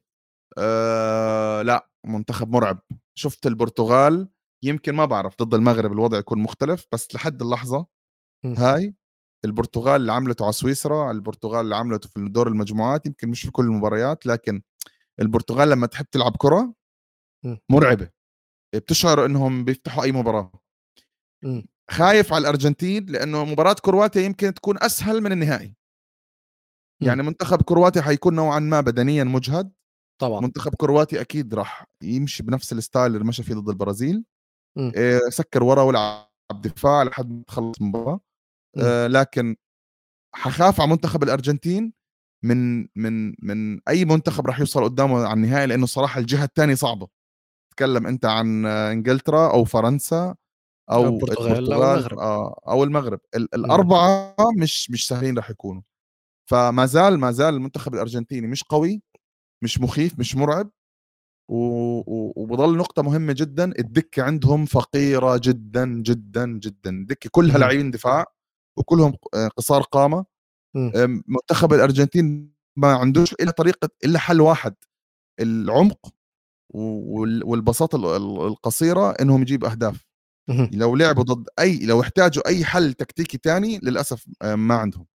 آه لا منتخب مرعب. شفت البرتغال يمكن ما بعرف ضد المغرب الوضع يكون مختلف بس لحد اللحظة م. هاي البرتغال اللي عملته على سويسرا البرتغال اللي عملته في دور المجموعات يمكن مش في كل المباريات لكن البرتغال لما تحب تلعب كرة مرعبة. بتشعر إنهم بيفتحوا أي مباراة. خايف على الأرجنتين لأنه مباراة كرواتيا يمكن تكون أسهل من النهائي. يعني منتخب كرواتيا حيكون نوعا ما بدنيا مجهد. طبعا. منتخب كرواتيا أكيد راح يمشي بنفس الستايل اللي مشى فيه ضد البرازيل. آه، سكر ورا ولعب دفاع لحد ما تخلص المباراة. آه، لكن حخاف على منتخب الأرجنتين من من من أي منتخب راح يوصل قدامه على النهائي لأنه صراحة الجهة الثانية صعبة. تكلم أنت عن إنجلترا أو فرنسا أو البرتغال أو المغرب. آه أو المغرب. الأربعة مش مش سهلين راح يكونوا. فما زال ما زال المنتخب الأرجنتيني مش قوي مش مخيف مش مرعب وبضل نقطة مهمة جدا الدكة عندهم فقيرة جدا جدا جدا. الدكة كلها لاعبين دفاع وكلهم آه، قصار قامة. منتخب الأرجنتين ما عندوش إلا طريقة إلا حل واحد العمق والبساطه القصيرة إنهم يجيب أهداف. لو لعبوا ضد أي لو احتاجوا أي حل تكتيكي تاني للأسف آه، ما عندهم.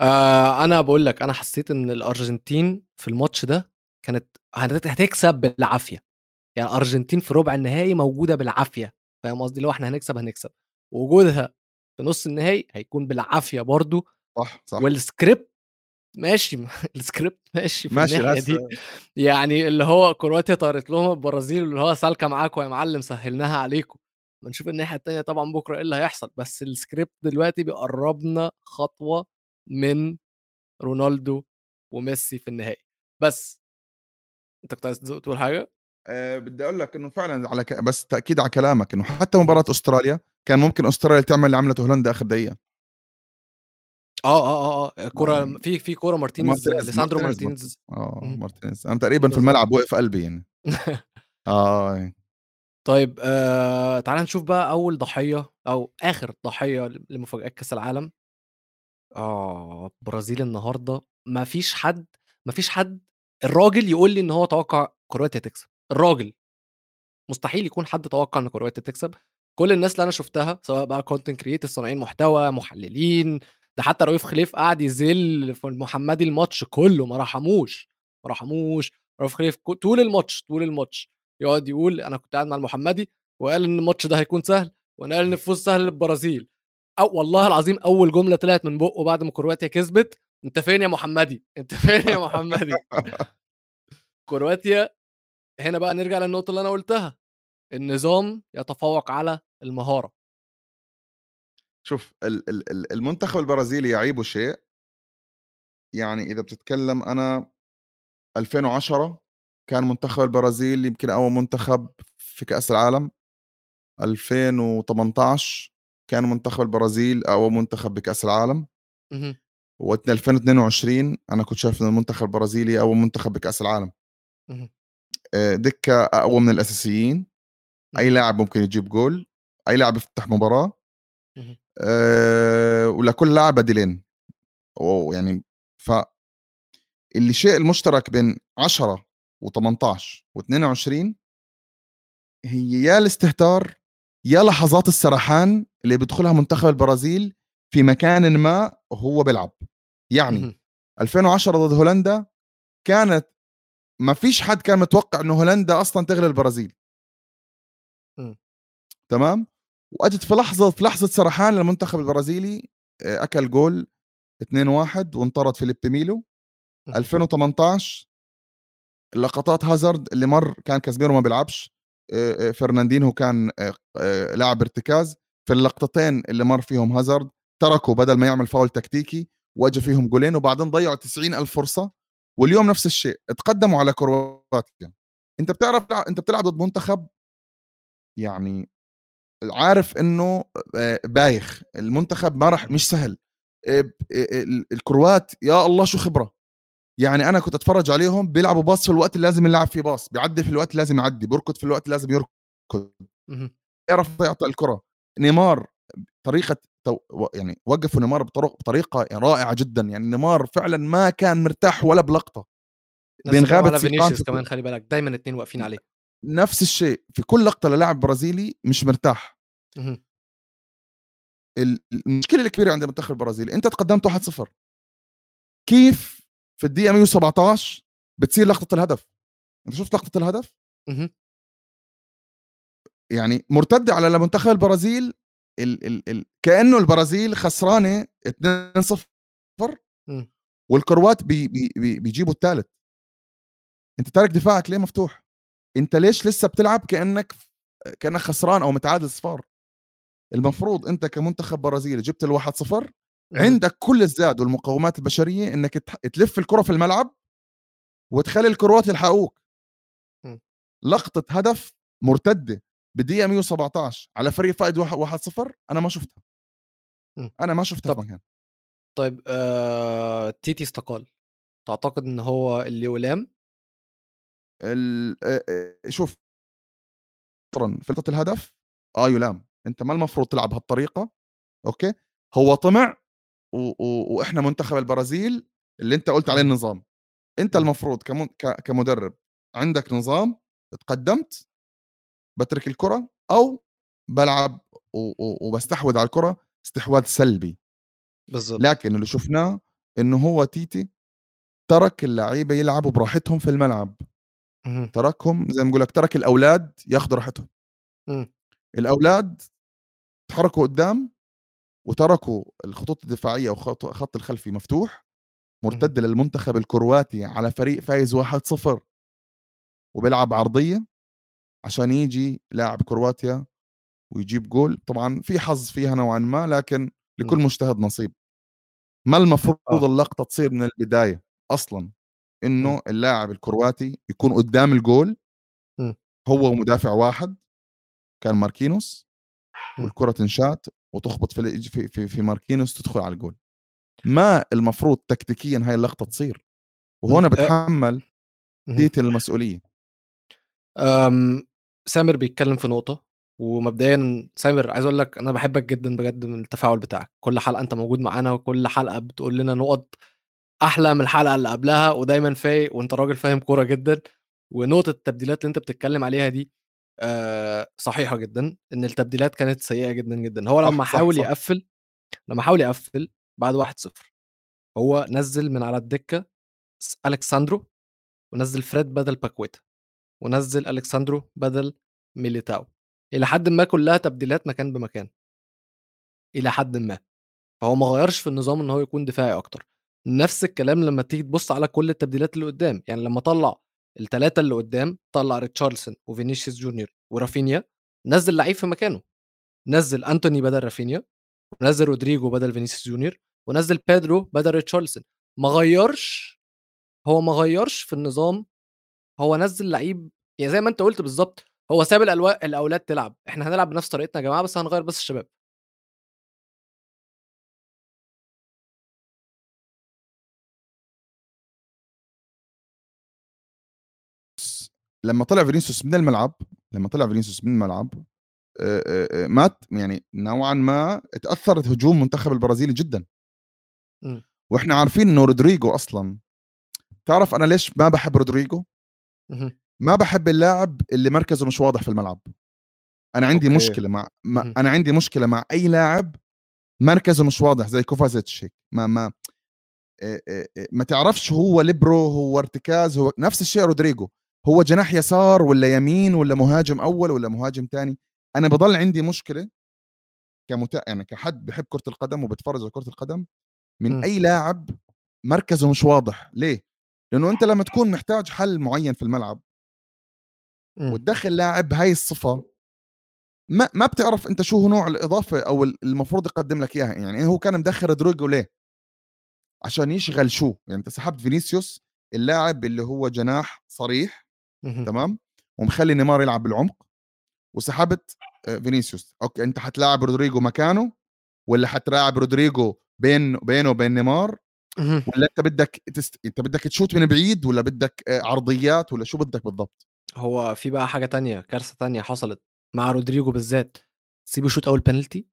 آه أنا بقول لك أنا حسيت إن الأرجنتين في الماتش ده كانت هتكسب بالعافية. يعني الأرجنتين في ربع النهائي موجودة بالعافية. فاهم قصدي؟ لو إحنا هنكسب هنكسب. وجودها في نص النهائي هيكون بالعافية برضو صح صح. والسكريبت ماشي السكريبت ماشي في ماشي الناحيه دي. يعني اللي هو كرواتيا طارت لهم البرازيل اللي هو سالكة معاكم يا معلم سهلناها عليكم. بنشوف الناحية الثانية طبعا بكرة إيه اللي هيحصل بس السكريبت دلوقتي بيقربنا خطوة من رونالدو وميسي في النهائي. بس أنت كنت عايز تقول حاجة؟ أه بدي أقول لك إنه فعلا على ك... بس تأكيد على كلامك إنه حتى مباراة أستراليا كان ممكن أستراليا تعمل اللي عملته هولندا آخر دقيقة. آه آه آه كورة في في كورة مارتينيز ليساندرو مارتينيز آه مارتينيز. أنا تقريبا في الملعب وقف قلبي يعني. آه إيه. طيب آه تعال نشوف بقى أول ضحية أو آخر ضحية لمفاجآت كأس العالم. آه برازيل النهارده. ما فيش حد ما فيش حد الراجل يقول لي إن هو توقع كرواتيا تكسب. الراجل. مستحيل يكون حد توقع إن كرواتيا تكسب. كل الناس اللي أنا شفتها سواء بقى content creator صانعين محتوى محللين ده حتى رؤوف خليف قعد يذل في المحمدي الماتش كله ما رحموش ما رحموش. رؤوف خليف طول الماتش طول الماتش يقعد يقول أنا كنت قاعد مع المحمدي وقال إن الماتش ده هيكون سهل وأنا قال ان الفوز سهل للبرازيل. أو والله العظيم أول جملة طلعت من بقه بعد ما كرواتيا كسبت أنت فين يا محمدي؟ أنت فين يا محمدي؟ كرواتيا هنا بقى نرجع للنقطة اللي أنا قلتها. النظام يتفوق على المهارة. شوف المنتخب البرازيلي يعيبه شيء. يعني إذا بتتكلم أنا 2010 كان منتخب البرازيل يمكن أول منتخب في كأس العالم. 2018 كان منتخب البرازيل أول منتخب بكأس العالم. و 2022 أنا كنت شايف إن المنتخب البرازيلي أول منتخب بكأس العالم. آه، دكة أقوى من الأساسيين. أي لاعب ممكن يجيب جول أي لاعب يفتح مباراة أه ولكل لاعب بديلين. يعني ف اللي شيء المشترك بين 10 و18 و22 هي يا الاستهتار يا لحظات السرحان اللي بيدخلها منتخب البرازيل في مكان ما وهو بيلعب. يعني 2010 ضد هولندا كانت ما فيش حد كان متوقع إنه هولندا أصلا تغلب البرازيل. تمام؟ وأجت في لحظة في لحظة سرحان للمنتخب البرازيلي آه، أكل جول 2-1 وانطرد فيليب ميلو. 2018 لقطات هازارد اللي مر كان كازميرو ما بيلعبش آه، آه، فرناندينهو كان لاعب ارتكاز. في اللقطتين اللي مر فيهم هازارد تركوا بدل ما يعمل فاول تكتيكي واجى فيهم جولين وبعدين ضيعوا 90 ألف فرصة. واليوم نفس الشيء تقدموا على كرواتيا. أنت بتعرف أنت بتلعب ضد منتخب يعني عارف إنه آه، بايخ المنتخب ما راح مش سهل. آه، آه، الكروات يا الله شو خبرة. يعني أنا كنت أتفرج عليهم بيلعبوا باص في الوقت اللي لازم يلعب فيه باص بيعدي في الوقت اللي لازم يعدي بيركض في الوقت اللي لازم يركض. يعرف يعطي الكرة. نيمار طريقة يعني وقفوا نيمار بطريقة رائعة جدا. يعني نيمار فعلا ما كان مرتاح ولا بلقطة. بين غابة كمان خلي بالك دايما اثنين واقفين عليه. نفس الشيء. في كل لقطة للاعب برازيلي مش مرتاح. المشكلة الكبيرة عند المنتخب البرازيلي انت تقدمت 1-0 كيف في الدقيقة 117 بتصير لقطة الهدف؟ انت شفت لقطة الهدف؟ يعني مرتده على المنتخب البرازيل ال ال ال كأنه البرازيل خسرانة 2-0 والكروات بي بي بي بيجيبوا الثالث انت تارك دفاعك ليه مفتوح؟ انت ليش لسه بتلعب كأنك كأنك خسران أو متعادل صفار؟ المفروض أنت كمنتخب برازيلي جبت الواحد صفر عندك كل الزاد والمقومات البشرية إنك تلف الكرة في الملعب وتخلي الكروات يلحقوك. لقطة هدف مرتدة بالدقيقه 117 على فريق فائد 1-0 أنا ما شفتها. أنا ما شفتها طب. طيب آه... تيتي استقال. تعتقد إن هو اللي ولام. شوف. في لقطه الهدف آه يلام. أنت ما المفروض تلعب بهالطريقه أوكي؟ هو طمع و... و... وإحنا منتخب البرازيل اللي أنت قلت عليه النظام. أنت المفروض كم... ك... كمدرب عندك نظام تقدمت بترك الكرة أو بلعب و... و... وبستحوذ على الكرة استحواذ سلبي. بالظبط لكن اللي شفناه إنه هو تيتي ترك اللعيبة يلعبوا براحتهم في الملعب. تركهم زي ما بقول لك ترك الأولاد ياخذوا راحتهم. الأولاد تحركوا قدام وتركوا الخطوط الدفاعية وخط الخلفي مفتوح مرتدة للمنتخب الكرواتي على فريق فايز 1-0 وبيلعب عرضية عشان يجي لاعب كرواتيا ويجيب جول. طبعا في حظ فيها نوعا ما لكن لكل مجتهد نصيب. ما المفروض آه. اللقطة تصير من البداية أصلا؟ إنه اللاعب الكرواتي يكون قدام الجول هو ومدافع واحد كان ماركينوس والكرة تنشات وتخبط في في في ماركينوس تدخل على الجول. ما المفروض تكتيكيا هاي اللقطة تصير؟ وهنا بتحمل ديت المسؤوليه أم سامر بيتكلم في نقطة ومبدئيا سامر عايز أقول لك أنا بحبك جدا بجد من التفاعل بتاعك. كل حلقة أنت موجود معانا وكل حلقة بتقول لنا نقط أحلى من الحلقة اللي قبلها ودايما فايق وأنت راجل فاهم كورة جدا ونقطة التبديلات اللي أنت بتتكلم عليها دي آه صحيحة جدا إن التبديلات كانت سيئة جدا جدا. هو لما حاول يقفل لما حاول يقفل بعد 1-0 هو نزل من على الدكة ألكساندرو ونزل فريد بدل باكويتا ونزل ألكساندرو بدل ميليتاو. إلى حد ما كلها تبديلات مكان بمكان. إلى حد ما. فهو ما غيرش في النظام إن هو يكون دفاعي أكتر. نفس الكلام لما تيجي تبص على كل التبديلات اللي قدام. يعني لما طلع الثلاثه اللي قدام طلع ريتشارلسون وفينيسيوس جونيور ورافينيا نزل لعيب في مكانه. نزل أنتوني بدل رافينيا ونزل رودريجو بدل فينيسيوس جونيور ونزل بيدرو بدل ريتشارلسون. ما غيرش هو ما غيرش في النظام. هو نزل لعيب يعني زي ما انت قلت بالظبط هو ساب الأولاد تلعب. إحنا هنلعب بنفس طريقتنا يا جماعة بس هنغير بس الشباب. لما طلع فينيسيوس من الملعب لما طلع فينيسيوس من الملعب مات يعني نوعا ما تاثرت هجوم منتخب البرازيلي جدا. م. وإحنا عارفين إنه رودريجو أصلا تعرف أنا ليش ما بحب رودريجو؟ ما بحب اللاعب اللي مركزه مش واضح في الملعب. أنا عندي okay. مشكلة مع ما أنا عندي مشكلة مع أي لاعب مركزه مش واضح زي كوفازيتش ما ما ما تعرفش هو ليبرو هو ارتكاز هو نفس الشيء رودريجو. هو جناح يسار ولا يمين ولا مهاجم أول ولا مهاجم ثاني أنا بضل عندي مشكلة كمتا... يعني كحد بحب كرة القدم وبتفرج على كرة القدم من م. أي لاعب مركزه مش واضح. ليه؟ لأنه أنت لما تكون محتاج حل معين في الملعب وتدخل لاعب هاي الصفة ما ما بتعرف أنت شو هو نوع الإضافة أو المفروض يقدم لك إياها. يعني هو كان مدخل رودريجو ليه؟ عشان يشغل شو؟ يعني أنت سحبت فينيسيوس اللاعب اللي هو جناح صريح تمام؟ ومخلي نيمار يلعب بالعمق وسحبت آه، فينيسيوس. okay أنت حتلاعب رودريجو مكانه ولا حتلاعب رودريجو بين بينه وبين نيمار؟ ولا أنت بدك تست... أنت بدك تشوت من بعيد ولا بدك آه، عرضيات ولا شو بدك بالضبط؟ هو في بقى حاجة تانية كارثة تانية حصلت مع رودريجو بالذات. سيبه شوت أول بنالتي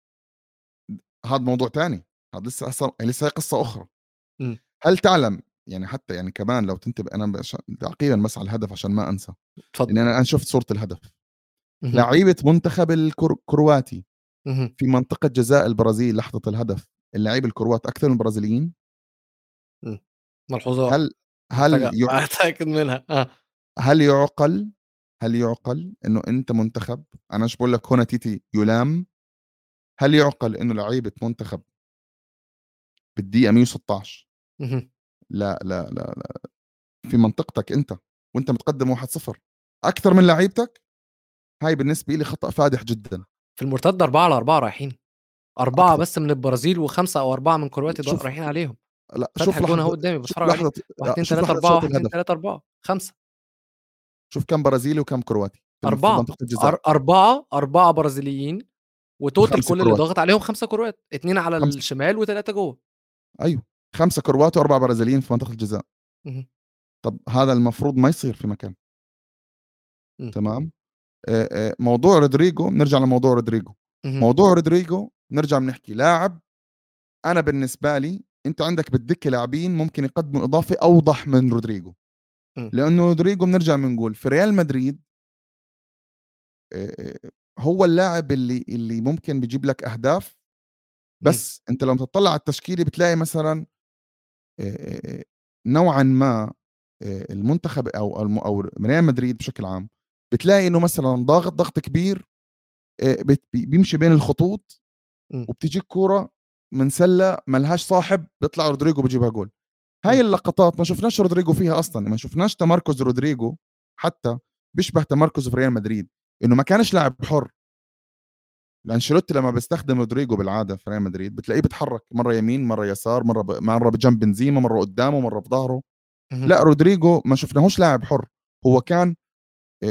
هذا موضوع تاني. هذا لسه أصلا لسه قصة أخرى. م. إمم. هل تعلم يعني حتى يعني كمان لو تنتبه أنا بش... تعقيبا بس على الهدف عشان ما أنسى تفضل يعني أنا شفت صورة الهدف. لعيبة منتخب الكرواتي في منطقة جزاء البرازيل لحظة الهدف اللعيبه الكروات أكثر من البرازيليين؟ إمم. ملحوظة هل هل أتأكد منها. آه. هل يعقل هل يعقل إنه أنت منتخب؟ أنا مش بقول لك هنا تيتي يلام. هل يعقل إنه لعيبة منتخب بالدقيقة 116 لا لا لا لا في منطقتك أنت وأنت متقدم 1-0 أكثر من لعيبتك؟ هاي بالنسبة لي خطأ فادح جدا. في المرتد 4 على 4 رايحين. أربعة بس من البرازيل وخمسة أو أربعة من كرواتيا رايحين عليهم. لا شوف الجون أهو قدامي بتفرج 1 2 3 4 1 2 3 4 5 شوف كم برازيلي وكم كرواتي أربعة. أربعة أربعة برازيليين و total كل اللي ضاغط عليهم خمسة كروات. اثنين على خمسة. الشمال وثلاثة جوه. أيوه. خمسة كروات وأربعة برازيليين في منطقة الجزاء. طب هذا المفروض ما يصير في مكان. تمام؟ موضوع رودريجو نرجع لموضوع رودريجو. موضوع رودريجو نرجع بنحكي لاعب أنا بالنسبة لي أنت عندك بالدكة لاعبين ممكن يقدموا إضافة أوضح من رودريجو. لأنه رودريجو بنرجع بنقول في ريال مدريد هو اللاعب اللي اللي ممكن بيجيب لك أهداف بس أنت لما تطلع على التشكيلة بتلاقي مثلا نوعا ما المنتخب أو أو ريال مدريد بشكل عام بتلاقي إنه مثلا ضاغط ضغط كبير بيمشي بين الخطوط وبتجيك كورة من سلة ملهاش صاحب بيطلع رودريجو بيجيبها جول. هاي اللقطات ما شفناش رودريجو فيها أصلا ما شفناش تمركز رودريجو حتى بيشبه تمركزه في ريال مدريد إنه ما كانش لاعب حر. لأنشيلوتي لما بيستخدم رودريجو بالعادة في ريال مدريد بتلاقيه بيتحرك مرة يمين مرة يسار مرة ب... مرة بجنب بنزيما مرة قدامه مرة بظهره لا رودريجو ما شفناهوش لاعب حر هو كان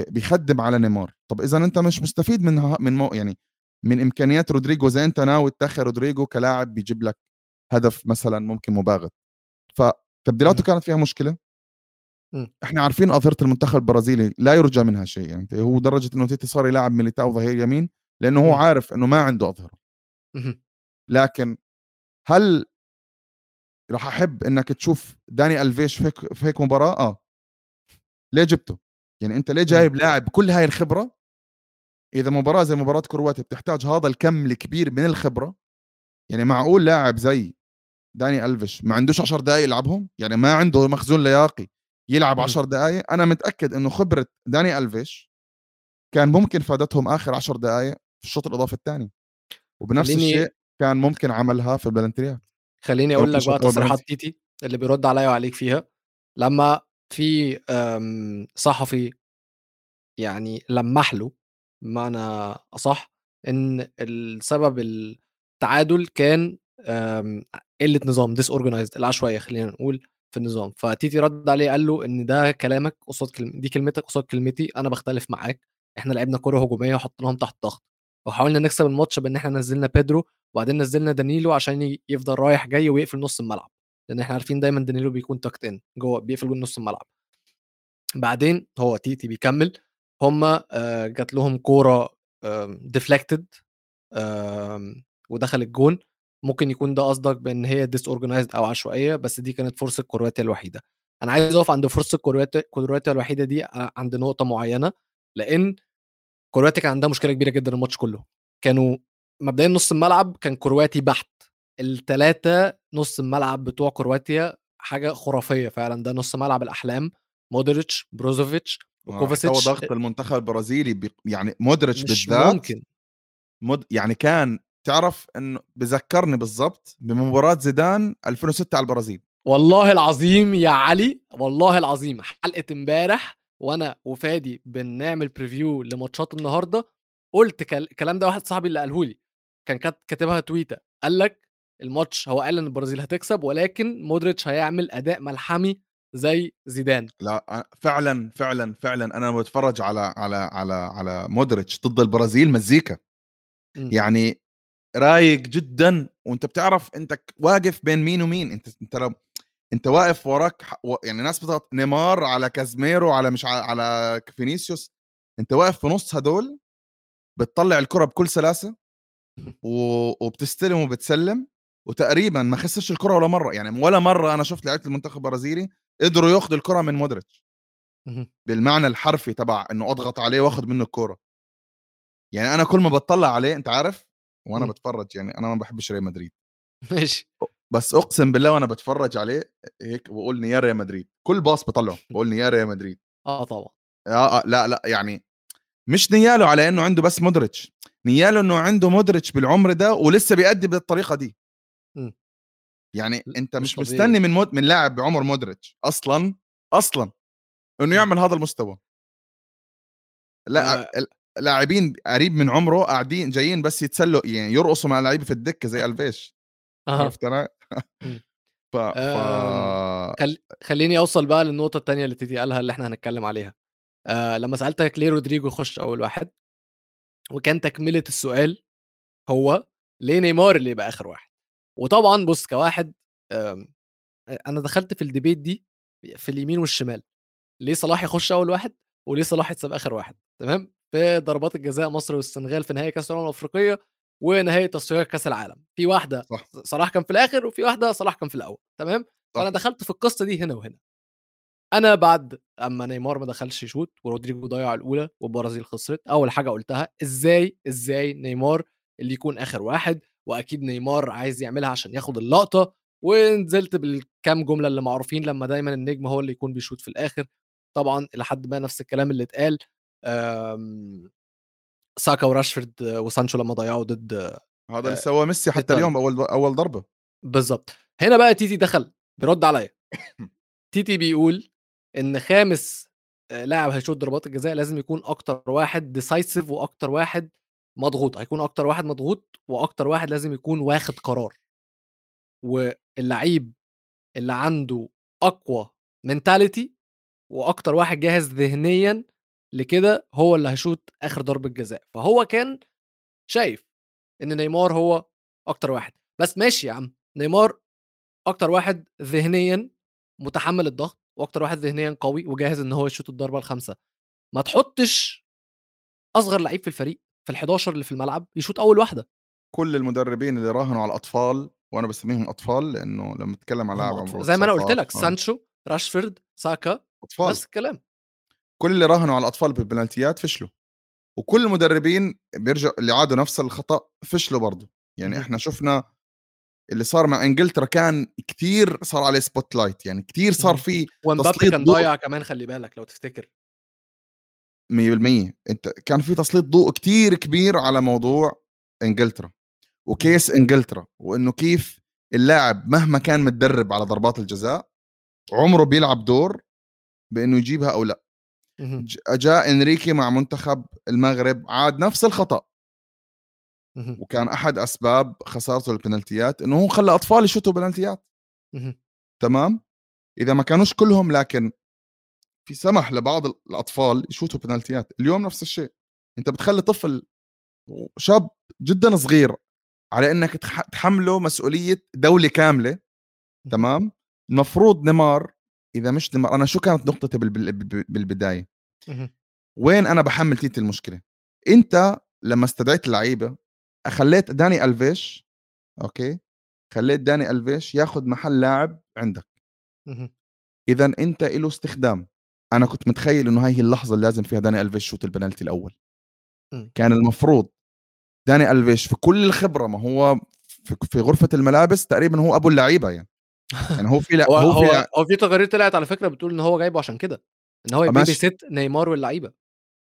بيخدم على نيمار. طب إذا أنت مش مستفيد من من مو يعني من إمكانيات رودريجو زي أنت ناوي تدخل رودريجو كلاعب بيجيب لك هدف مثلا ممكن مباغت. فتبديلاته كانت فيها مشكلة. إحنا عارفين أظهرة المنتخب البرازيلي لا يرجى منها شيء يعني هو درجة إنه تيتي صار يلعب ميليتاو ظهير يمين لأنه هو عارف إنه ما عنده أظهرة. لكن هل راح أحب إنك تشوف داني ألفيش في هيك في هيك مباراة؟ آه. ليه جبته؟ يعني أنت ليه جايب لاعب كل هاي الخبرة؟ إذا مباراة زي مباراة كرواتيا بتحتاج هذا الكم الكبير من الخبرة يعني معقول لاعب زي داني ألفيش ما عندوش 10 دقائق يلعبهم؟ يعني ما عنده مخزون لياقي يلعب 10 دقائق أنا متأكد إنه خبرة داني ألفيش كان ممكن فادتهم آخر 10 دقائق في الشوط الإضافي الثاني وبنفس خليني... الشيء كان ممكن عملها في البلنتريات خليني أقول لك بقى تصريحات تيتي اللي بيرد عليا وعليك فيها. لما في صحفي يعني لمح له بمعنى أصح إن السبب التعادل كان قلة نظام disorganized العشوائية خلينا نقول في النظام. فتيتي رد عليه قال له إن ده كلامك قصاد كلمة دي كلمتك قصاد كلمتي أنا بختلف معاك إحنا لعبنا كرة هجومية وحطيناهم تحت ضغط. وحاولنا نكسب الماتش بإن إحنا نزلنا بيدرو وبعدين نزلنا دانيلو عشان يفضل رايح جاي ويقفل نص الملعب. لأن إحنا عارفين دايما دانيلو بيكون tucked in جوه بيقفل جوه نص الملعب. بعدين هو تيتي بيكمل. هم آه، جات لهم كورة deflected ودخل الجون ممكن يكون ده قصدك بإن هي disorganized أو عشوائية بس دي كانت فرصة كرواتيا الوحيدة. أنا عايز أقف عند فرصة كرواتيا كرواتيا الوحيدة دي آه، عند نقطة معينة. لأن كرواتيا كان عندها مشكلة كبيرة جدا الماتش كله. كانوا مبدئيا نص الملعب كان كرواتي بحت. الثلاثه نص الملعب بتوع كرواتيا حاجة خرافية فعلا. ده نص ملعب الأحلام. مودريتش بروزوفيتش وكوفاسيتش ضغط المنتخب البرازيلي بي يعني مودريتش بالذات ممكن. مد يعني كان تعرف انه بذكرني بالضبط بمباراة زيدان 2006 على البرازيل. والله العظيم يا علي والله العظيم حلقة امبارح وأنا وفادي بنعمل preview لماتشات النهارده قلت الكلام ده واحد صاحبي اللي قاله لي كان كاتبها تويته قال لك الماتش هو قال إن البرازيل هتكسب ولكن مودريتش هيعمل أداء ملحمي زي زيدان. لا فعلا فعلا فعلا. أنا بتفرج على على على على مودريتش ضد البرازيل مزيكا. م. يعني رايق جدا وأنت بتعرف أنت واقف بين مين ومين. انت أنت لو أنت واقف وراك يعني ناس بتضغط نيمار على كازميرو على مش على فينيسيوس. أنت واقف في نص هدول بتطلع الكرة بكل سلاسة وبتستلم وبتسلم وتقريبا ما خسرش الكرة ولا مرة. يعني ولا مرة أنا شفت لعيبة المنتخب البرازيلي قدروا ياخذوا الكرة من مودريتش. بالمعنى الحرفي تبع إنه أضغط عليه واخذ منه الكرة. يعني أنا كل ما بتطلع عليه أنت عارف وأنا. بتفرج يعني أنا ما بحبش ريال مدريد. ماشي. بس أقسم بالله وأنا بتفرج عليه هيك بقول يا ريال مدريد كل باص بطلعه بقول يا ريال مدريد. آه طبعا. آه, آه لا لا يعني مش نياله على إنه عنده بس مودريتش نياله إنه عنده مودريتش بالعمر ده ولسه بيأدي بالطريقة دي. م. يعني أنت مش, مش مستني من مود من لاعب بعمر مودريتش أصلا أصلا إنه يعمل هذا المستوى. لا لاعبين قريب من عمره قاعدين جايين بس يتسلوا يعني يرقصوا مع اللعيبه في الدكة زي ألفيش. عرفت أنا؟ ف, ف... آمم، خل... خليني أوصل بقى للنقطة الثانية اللي تيتي قالها اللي إحنا هنتكلم عليها. آه لما سألتك ليه رودريجو يخش أول واحد وكان تكملة السؤال هو ليه نيمار اللي يبقى آخر واحد؟ وطبعا بص كواحد آمم، أنا دخلت في ال debate دي في اليمين والشمال. ليه صلاح يخش أول واحد وليه صلاح يتساب آخر واحد؟ تمام؟ في ضربات الجزاء مصر والسنغال في نهائي كأس الأمم الأفريقية ونهائي تصفيات كأس العالم في واحدة صح. صلاح كان في الآخر وفي واحدة صلاح كان في الأول تمام صح. فأنا دخلت في القصة دي هنا وهنا أنا بعد أما نيمار ما دخلش يشوط ورودريجو ضيع الأولى والبرازيل خسرت أول حاجة قلتها إزاي إزاي نيمار اللي يكون آخر واحد وأكيد نيمار عايز يعملها عشان ياخد اللقطة ونزلت بالكام جملة اللي معروفين لما دايما النجم هو اللي يكون بيشوط في الآخر طبعا لحد ما نفس الكلام اللي اتقال آمم، ساكا وراشفورد وسانشو لما ضيعوا ضد هذا اللي سواه ميسي حتى. اليوم أول أول ضربة. بالظبط هنا بقى تيتي دخل بيرد عليا. تيتي بيقول إن خامس آه، لاعب هيشوط ضربات الجزاء لازم يكون أكتر واحد decisive وأكتر واحد مضغوط. هيكون أكتر واحد مضغوط وأكتر واحد لازم يكون واخد قرار. واللعيب اللي عنده أقوى mentality وأكتر واحد جاهز ذهنيا لكده هو اللي هيشوط آخر ضربة جزاء. فهو كان شايف إن نيمار هو أكتر واحد. بس ماشي يا عم نيمار أكتر واحد ذهنيا متحمل الضغط وأكتر واحد ذهنيا قوي وجاهز إن هو يشوط الضربة الخامسة. ما تحطش أصغر لعيب في الفريق في ال11 اللي في الملعب يشوط أول واحدة. كل المدربين اللي راهنوا على الأطفال وأنا بسميهم أطفال لأنه لما اتكلم على لاعب أطفال. زي ما أنا قلت 19 لك آه، سانشو راشفورد ساكا أطفال. نفس الكلام كل اللي راهنوا على الأطفال بالبلنتيات فشلوا. وكل المدربين بيرجعوا اللي عادوا نفس الخطأ فشلوا برضه. يعني. إحنا شفنا اللي صار مع إنجلترا كان كتير صار عليه spotlight يعني كتير صار. في ومبابي كان ضايع كمان خلي بالك لو تفتكر. 100% أنت كان في تسليط ضوء كتير كبير على موضوع إنجلترا. و case إنجلترا وإنه كيف اللاعب مهما كان متدرب على ضربات الجزاء عمره بيلعب دور بإنه يجيبها أو لأ. جاء إنريكي مع منتخب المغرب عاد نفس الخطأ. وكان أحد أسباب خسارته البنالتيات إنه هو خلى أطفال يشوتوا بنالتيات. تمام؟ إذا ما كانوش كلهم لكن في سمح لبعض الأطفال يشوتوا بنالتيات. اليوم نفس الشيء. أنت بتخلي طفل شاب جدا صغير على إنك تح- تحمله مسؤولية دولة كاملة. تمام؟ المفروض نيمار إذا مش نيمار أنا شو كانت نقطتي بال- بال- بالبداية. وين أنا بحمل تيتي المشكلة؟ أنت لما استدعيت اللعيبة خليت داني ألفيش أوكي؟ خليت داني ألفيش ياخذ محل لاعب عندك. إذا أنت له استخدام. أنا كنت متخيل إنه هاي هي اللحظة اللي لازم فيها داني ألفيش شوت البنالتي الأول. مم. كان المفروض داني ألفيش في كل الخبرة ما هو في, في غرفة الملابس تقريبا هو أبو اللعيبة يعني. يعني هو في لع... هو هو في. هو في تقارير طلعت على فكرة بتقول إن هو جايبه عشان كده إن هو baby sit نيمار واللعيبة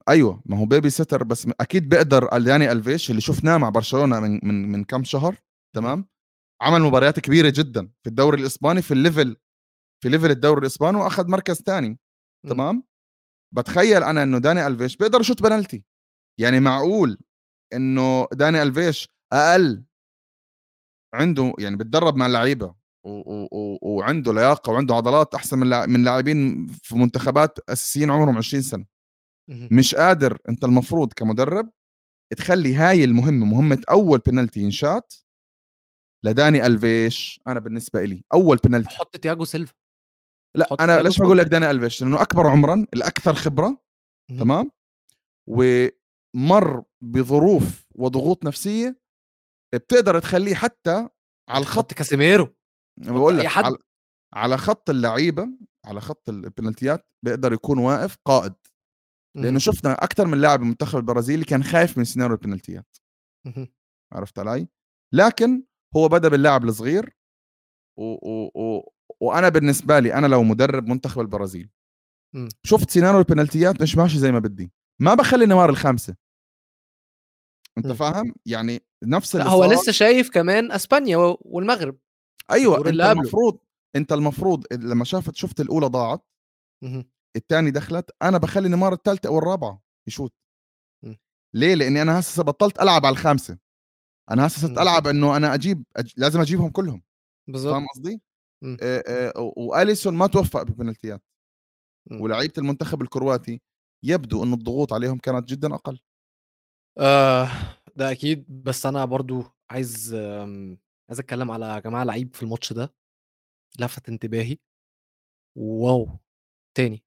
أيوه ما هو babysitter بس أكيد بيقدر داني ألفيش اللي شفناه مع برشلونة من من من كم شهر تمام عمل مباريات كبيرة جدا في الدوري الإسباني في ال level في level الدوري الإسباني وأخذ مركز ثاني مم. تمام بتخيل أنا إنه داني ألفيش بيقدر يشوت بنالتي يعني معقول إنه داني ألفيش أقل عنده يعني بتدرب مع اللعيبة و- و- وعنده لياقة وعنده عضلات أحسن من من لاعبين في منتخبات أساسيين عمرهم 20 سنة. مش قادر أنت المفروض كمدرب تخلي هاي المهمة مهمة أول بنالتي ينشات لداني ألفيش. أنا بالنسبة لي أول بنالتي حط تياجو سيلفا. لا أنا ليش بقول لك داني ألفيش؟ لأنه أكبر عمرا الأكثر خبرة. تمام؟ ومر بظروف وضغوط نفسية بتقدر تخليه حتى على الخط. كاسيميرو. بقول لك حد. على, على خط اللعيبة على خط البنالتيات بيقدر يكون واقف قائد لأنه مهم. شفنا أكثر من لاعب المنتخب البرازيلي كان خايف من سيناريو البنالتيات. عرفت علي لكن هو بدأ باللاعب الصغير و و و وأنا بالنسبة لي أنا لو مدرب منتخب البرازيل مم. شفت سيناريو البنالتيات مش ماشي زي ما بدي ما بخلي نيمار الخامسة أنت مم. فاهم يعني نفس اللي هو لسه شايف كمان أسبانيا والمغرب أيوه انت اللي قبله. المفروض أنت المفروض لما شافت شفت الأولى ضاعت. الثاني دخلت. أنا بخلي نيمار الثالثه أو الرابعه يشوت. ليه؟ لأني أنا هسه بطلت ألعب على الخامسة. أنا هسه صرت ألعب إنه أنا أجيب أج... لازم أجيبهم كلهم. بالظبط فاهم قصدي؟ وأليسون ما توفق بالبنالتيات ولعيبة المنتخب الكرواتي يبدو انه الضغوط عليهم كانت جدا أقل. آه ده أكيد. بس أنا برضو عايز عايز أتكلم على جماعة لعيب في الماتش ده لفت انتباهي. واو! تاني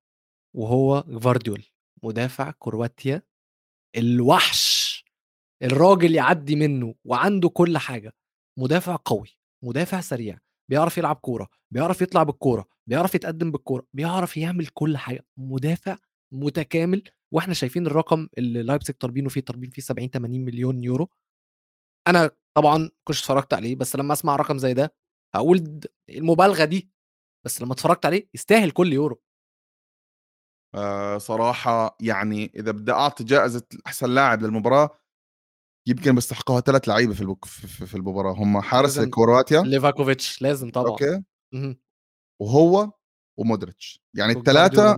وهو جفارديول مدافع كرواتيا الوحش الراجل يعدي منه وعنده كل حاجة. مدافع قوي مدافع سريع بيعرف يلعب كورة بيعرف يطلع بالكورة بيعرف يتقدم بالكورة بيعرف يعمل كل حاجة. مدافع متكامل وإحنا شايفين الرقم اللي لايبزيج طالبينه فيه طالبين فيه 70 80 مليون يورو. أنا طبعا كنت اتفرجت عليه بس لما أسمع رقم زي ده هقول المبالغة دي بس لما اتفرجت عليه يستاهل كل يورو. آه صراحة يعني إذا بدي أعطي جائزة أحسن لاعب للمباراة يمكن بيستحقوها ثلاث لعيبة في في المباراة. هم حارس كرواتيا ليفاكوفيتش لازم طبعا. okay. وهو ومودريتش. يعني الثلاثة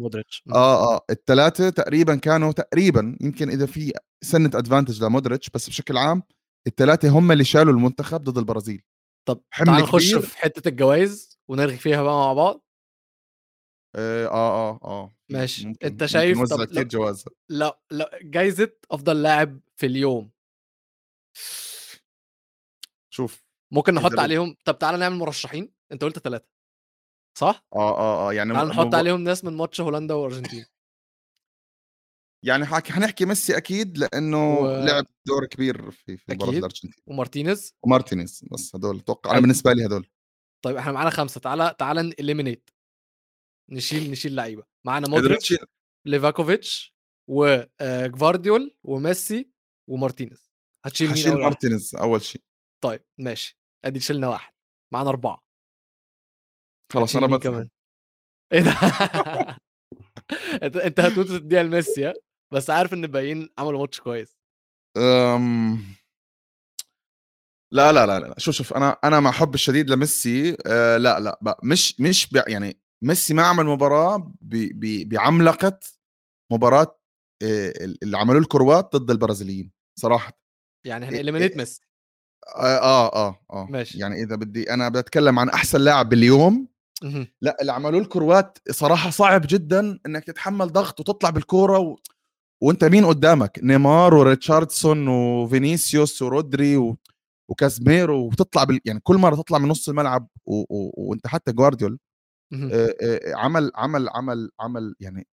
آه آه الثلاثة تقريبا كانوا تقريبا يمكن إذا في سنة advantage لمودريتش بس بشكل عام الثلاثة هم اللي شالوا المنتخب ضد البرازيل. طب تعال نخش في حتة الجوائز ونرغي فيها بقى مع بعض. آه آه آه, آه. ماشي. ممكن. أنت شايف ممكن طب كتير جوائز. لا لا جايزة أفضل لاعب في اليوم. شوف ممكن نحط عليهم طب تعالى نعمل مرشحين. أنت قلت ثلاثة صح؟ آه آه آه. يعني تعال نحط م... عليهم ناس من ماتش هولندا وأرجنتين. يعني حكي حنحكي ميسي أكيد لأنه و... لعب دور كبير في في مباراة الأرجنتين. ومارتينيز؟ ومارتينيز بس هدول. أتوقع أنا بالنسبة لي هدول. طيب إحنا معانا خمسة. تعالى تعالى ن eliminate. نشيل نشيل لعيبة. معانا مودريتش ليفاكوفيتش وجفارديول وميسي ومارتينيز. هتشيل مين هشيل مارتينيز أول شيء. طيب ماشي. أدي شلنا واحد. معانا أربعة. خلاص أنا كمان؟ إيه ده؟ أنت هتموت تديها لميسي بس عارف إن الباقيين عملوا ماتش كويس. أم... لا لا لا لا شوف شوف أنا أنا مع حب الشديد لميسي آه لا لا بقى مش مش يعني ميسي ما عمل مباراة بعملقة مباراة آه اللي عملوه الكروات ضد البرازيليين صراحة. يعني هنإليمينيت ميسي آه, آه آه آه. ماشي. يعني إذا بدي أنا بتكلم عن أحسن لاعب باليوم لا اللي عملوه الكروات صراحة صعب جدا إنك تتحمل ضغط وتطلع بالكورة و... وانت مين قدامك؟ نيمار وريتشاردسون وفينيسيوس ورودري و... وكازميرو وتطلع بال... يعني كل مرة تطلع من نص الملعب و... و... وانت حتى جوارديول آه آه عمل عمل عمل عمل يعني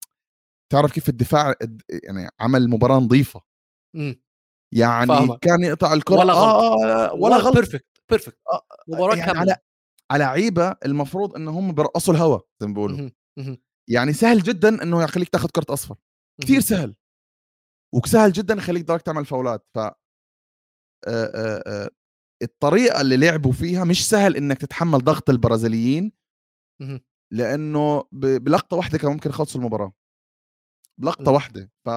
تعرف كيف الدفاع يعني عمل مباراة نظيفة. يعني فهمك. كان يقطع الكرة. ولا غلط. آه, آه، ولا غلط. perfect perfect مباراة يعني كاملة. على على لعيبه المفروض إن هم بيرقصوا الهوا زي ما بيقولوا. يعني سهل جدا إنه يخليك تاخذ كرت أصفر. كثير سهل. وسهل جدا يخليك ضلك تعمل فاولات. ف الطريقة اللي لعبوا فيها مش سهل إنك تتحمل ضغط البرازيليين لأنه بلقطة واحدة كان ممكن يخلصوا المباراة. بلقطة واحدة. ف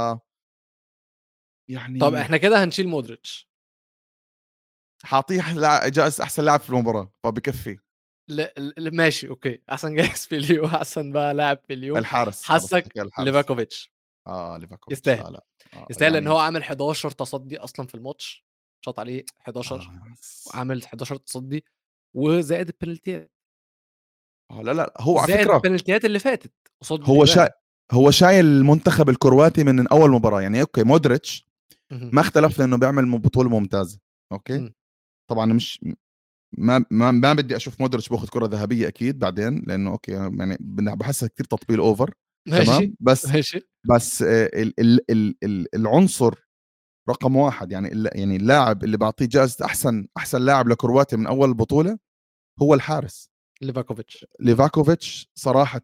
يعني طب إحنا كده هنشيل مودريتش. حاعطيه جائزة أحسن لاعب في المباراة. فبكفي لا ماشي okay. أحسن جايزة في اليوم أحسن بقى لاعب في اليوم الحارس حسك ليفاكوفيتش. آه ليفاكوفيتش. يستاهل. لا. آه يستاهل يعني... ان هو عامل 11 تصدي أصلا في الماتش شاط عليه 11 آه. عامل 11 تصدي وزائد البنالتيات آه لا لا هو على فكرة البنالتيات اللي فاتت قصاد هو شا... هو شايل المنتخب الكرواتي من أول مباراة يعني okay مودريتش ما اختلف لأنه بيعمل بطولة ممتازة okay م. طبعا مش ما ما ما بدي أشوف مودريتش باخذ كرة ذهبية أكيد بعدين لأنه okay يعني بحسها كثير تطبيل over تمام؟ بس ماشي. بس ال ال ال ال العنصر رقم واحد يعني يعني اللاعب اللي بعطيه جائزة أحسن أحسن لاعب لكرواتيا من أول البطولة هو الحارس. ليفاكوفيتش. ليفاكوفيتش صراحة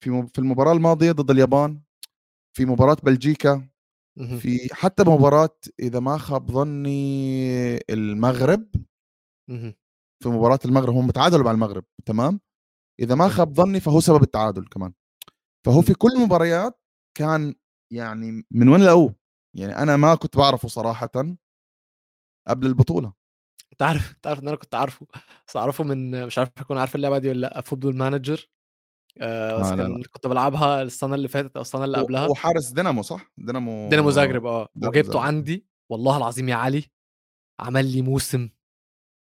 في في المباراة الماضية ضد اليابان في مباراة بلجيكا في حتى مباراة إذا ما خاب ظني المغرب في مباراة المغرب هم تعادلوا مع المغرب تمام؟ إذا ما خاب ظني فهو سبب التعادل كمان. فهو في كل المباريات كان يعني من وين لقوه يعني أنا ما كنت بعرفه صراحة قبل عارف انت عارف إن أنا كنت عارفه بس أعرفه من مش عارف أكون عارف اللعبة دي ولا لأ Football Manager آه بس كان لا. كنت بلعبها السنة اللي فاتت أو السنة اللي قبلها. هو حارس دينامو صح؟ دينامو دينامو زاجرب آه. وجبته زاجرب عندي والله العظيم يا علي عمل لي موسم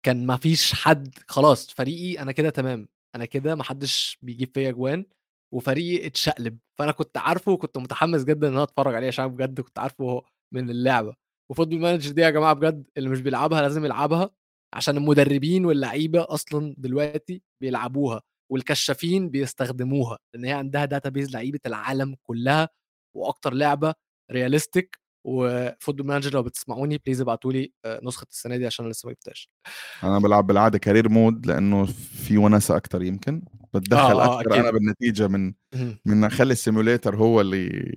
كان ما فيش حد خلاص فريقي أنا كده تمام. أنا كده ما حدش بيجيب فيا جوان وفريقي اتشقلب. فأنا كنت عارفه وكنت متحمس جدا إن أنا أتفرج عليه عشان بجد كنت عارفه من اللعبة. و Football Manager دي يا جماعة بجد اللي مش بيلعبها لازم يلعبها عشان المدربين واللعيبة أصلا دلوقتي بيلعبوها والكشافين بيستخدموها لأن هي عندها database لعيبة العالم كلها وأكتر لعبة realistic و Football Manager لو بتسمعوني please ابعتوا لي نسخة السنة دي عشان لسه ما جبتهاش أنا بلعب بالعادة career mode لأنه في وناسه أكثر يمكن بتدخل آه، آه، أكثر أكيد. أنا بالنتيجة من. من اخلي ال simulator هو اللي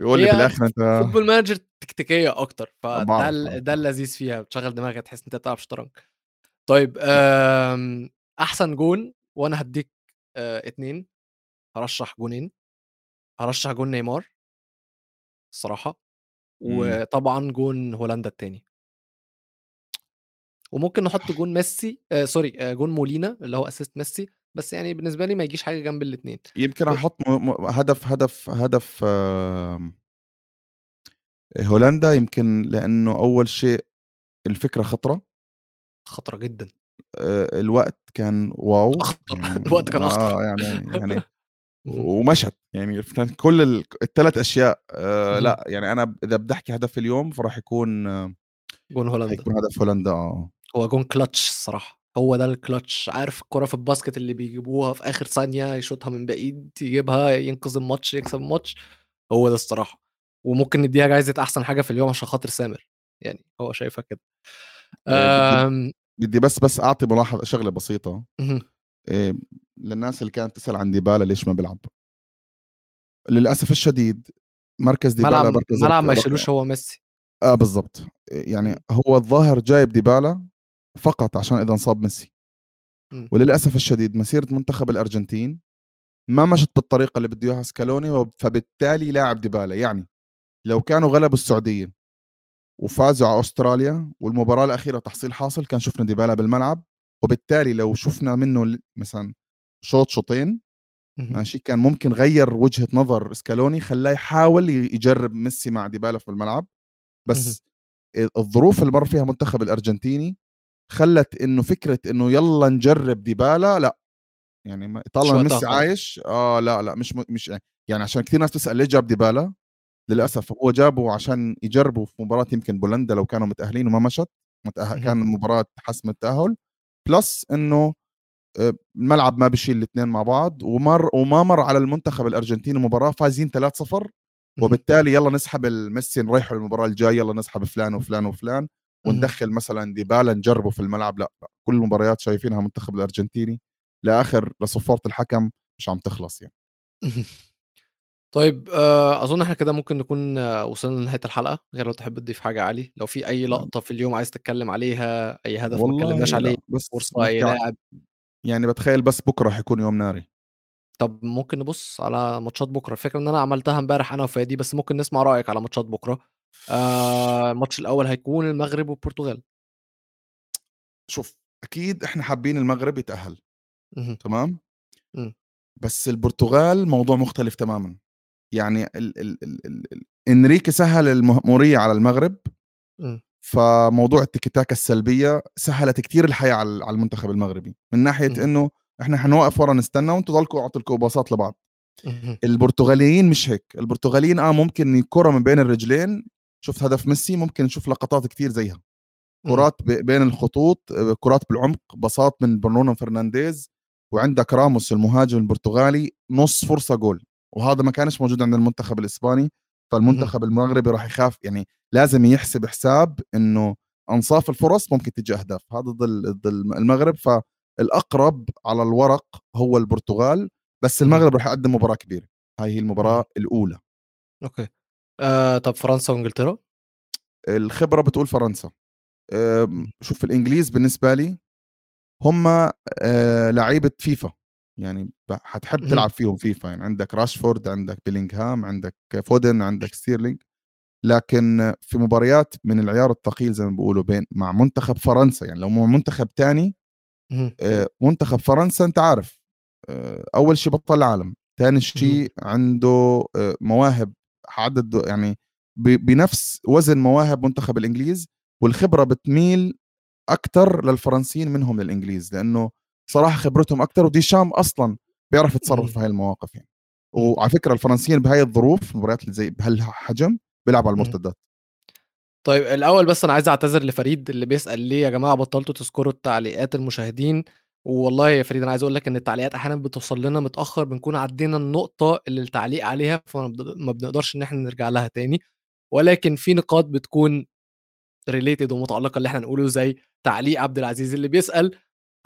يقول لي هي بالاخر أنت Football Manager تكتيكية أكتر فده. ده اللذيذ فيها بتشغل دماغك تحس أنت بتلعب شطرنج طيب أحسن جون وأنا هديك آه، اتنين هرشح جونين هرشح جون نيمار الصراحة. وطبعا جون هولندا التاني. وممكن نحط جون ميسي آه sorry آه جون مولينا اللي هو assist ميسي بس يعني بالنسبة لي ما يجيش حاجة جنب الاثنين يمكن أحط م... م... هدف هدف هدف آم، هولندا يمكن لأنه أول شيء الفكرة خطرة. خطرة جدا. آه، الوقت كان واو اخطر يعني الوقت كان اخطر آه يعني يعني. ومشت يعني كل ال... الثلاث أشياء آه. لا يعني أنا إذا بدي أحكي هدف اليوم فراح يكون آه، جون هولندا. حيكون هدف هولندا آه. هو جون كلتش الصراحة. هو ده الكلتش. عارف الكرة في ال basket اللي بيجيبوها في آخر ثانية يشوطها من بعيد يجيبها ينقذ الماتش يكسب الماتش. هو ده الصراحة. وممكن نديها جايزة أحسن حاجة في اليوم عشان خاطر سامر. يعني هو شايفها كده. آه، بدي بس بس أعطي ملاحظة شغلة بسيطة. للناس اللي كانت تسأل عن ديبالا ليش ما بيلعب. للأسف الشديد مركز ديبالا ملعب مركز ملعب ما يشيلوش هو ميسي. آه بالضبط. يعني. هو الظاهر جايب ديبالا فقط عشان إذا انصاب ميسي. وللأسف الشديد مسيرة منتخب الأرجنتين ما مشت بالطريقة اللي بده إياها سكالوني فبالتالي لاعب ديبالا. يعني لو كانوا غلبوا السعودية وفازوا على أستراليا والمباراة الأخيرة تحصيل حاصل كان شفنا ديبالا بالملعب. وبالتالي لو شفنا منه مثلا شوط شوطين. ماشي كان ممكن غير وجهة نظر سكالوني خلاه يحاول يجرب ميسي مع ديبالا في الملعب بس الظروف اللي مر فيها المنتخب الأرجنتيني خلت إنه فكرة إنه يلا نجرب ديبالا لا يعني ما- طالما ميسي. عايش آه لا لا مش مش يعني عشان كثير ناس تسال ليه جاب ديبالا للأسف هو جابه عشان يجربوا في مباراة يمكن بولندا لو كانوا متأهلين وما مشت متأه... مهم. كان مباراة حسم التأهل plus إنه آه، الملعب ما بيشيل الاثنين مع بعض ومر وما مر على المنتخب الأرجنتيني مباراة فايزين 3-0 مهم. وبالتالي يلا نسحب الميسي نريحه المباراة الجاية يلا نسحب فلان وفلان وفلان وندخل مثلا ديبالا نجربه في الملعب لا, لا. كل المباريات شايفينها المنتخب الأرجنتيني لآخر لصفارة الحكم مش عم تخلص يعني. طيب آه، أظن إحنا كده ممكن نكون آه، وصلنا لنهاية الحلقة غير لو تحب تضيف حاجة علي لو في أي لقطة في اليوم عايز تتكلم عليها أي هدف ما والله اتكلمناش عليه لا بس فرصة أي نحكي عن- لاعب. يعني بتخيل بس بكرة حيكون يوم ناري. طب ممكن نبص على ماتشات بكرة الفكرة إن أنا عملتها امبارح أنا وفادي بس ممكن نسمع رأيك على ماتشات بكرة. آه الماتش الأول هيكون المغرب والبرتغال. شوف أكيد إحنا حابين المغرب يتأهل. تمام. بس البرتغال موضوع مختلف تماما. يعني ال ال ال ال ال إنريكي سهل المأمورية على المغرب مم. فموضوع التيكي السلبية سهلت كتير الحياة على المنتخب المغربي من ناحية مهم. إنه إحنا حنوقف ورا نستنى وأنتم ضلكم أعطوا باصات لبعض. البرتغاليين مش هيك البرتغاليين آه ممكن الكره من بين الرجلين شفت هدف ميسي ممكن نشوف لقطات كتير زيها مهم. كرات بين الخطوط آه، كرات بالعمق باصات من برونو فرنانديز وعندك راموس المهاجم البرتغالي نص فرصة جول وهذا ما كانش موجود عند المنتخب الإسباني فالمنتخب المغربي راح يخاف يعني لازم يحسب حساب إنه أنصاف الفرص ممكن تجي أهداف. هذا ضد ضد المغرب فالأقرب على الورق هو البرتغال بس. المغرب راح يقدم مباراة كبيرة. هاي هي المباراة الأولى. okay. آه طب فرنسا وإنجلترا؟ الخبرة بتقول فرنسا. أم، شوف الإنجليز بالنسبة لي هم آه، لعيبة فيفا. يعني حتحب. تلعب فيهم فيفا يعني عندك راشفورد عندك بيلينغهام عندك فودن عندك ستيرلينج لكن في مباريات من العيار الثقيل زي ما بيقولوا بين مع منتخب فرنسا يعني لو مع منتخب تاني مهم. آه، منتخب فرنسا انت عارف أول شيء بطل العالم ثاني شيء عنده مواهب عدد يعني بنفس وزن مواهب منتخب الإنجليز والخبرة بتميل أكثر للفرنسيين منهم للإنجليز لأنه صراحة خبرتهم أكثر وديشام أصلا بيعرف يتصرف في هاي المواقف يعني. وعلى فكرة الفرنسيين بهاي الظروف المباريات اللي زي بهالحجم بيلعبوا على المرتدات. طيب الأول بس أنا عايز أعتذر لفريد اللي بيسأل ليه يا جماعة بطلتوا تذكروا التعليقات المشاهدين؟ والله يا فريد أنا عايز أقول لك إن التعليقات أحيانا بتوصل لنا متأخر بنكون عدينا النقطة اللي التعليق عليها فما بنقدرش إن إحنا نرجع لها تاني. ولكن في نقاط بتكون ريليتد ومتعلقة اللي إحنا نقوله زي تعليق عبد العزيز اللي بيسأل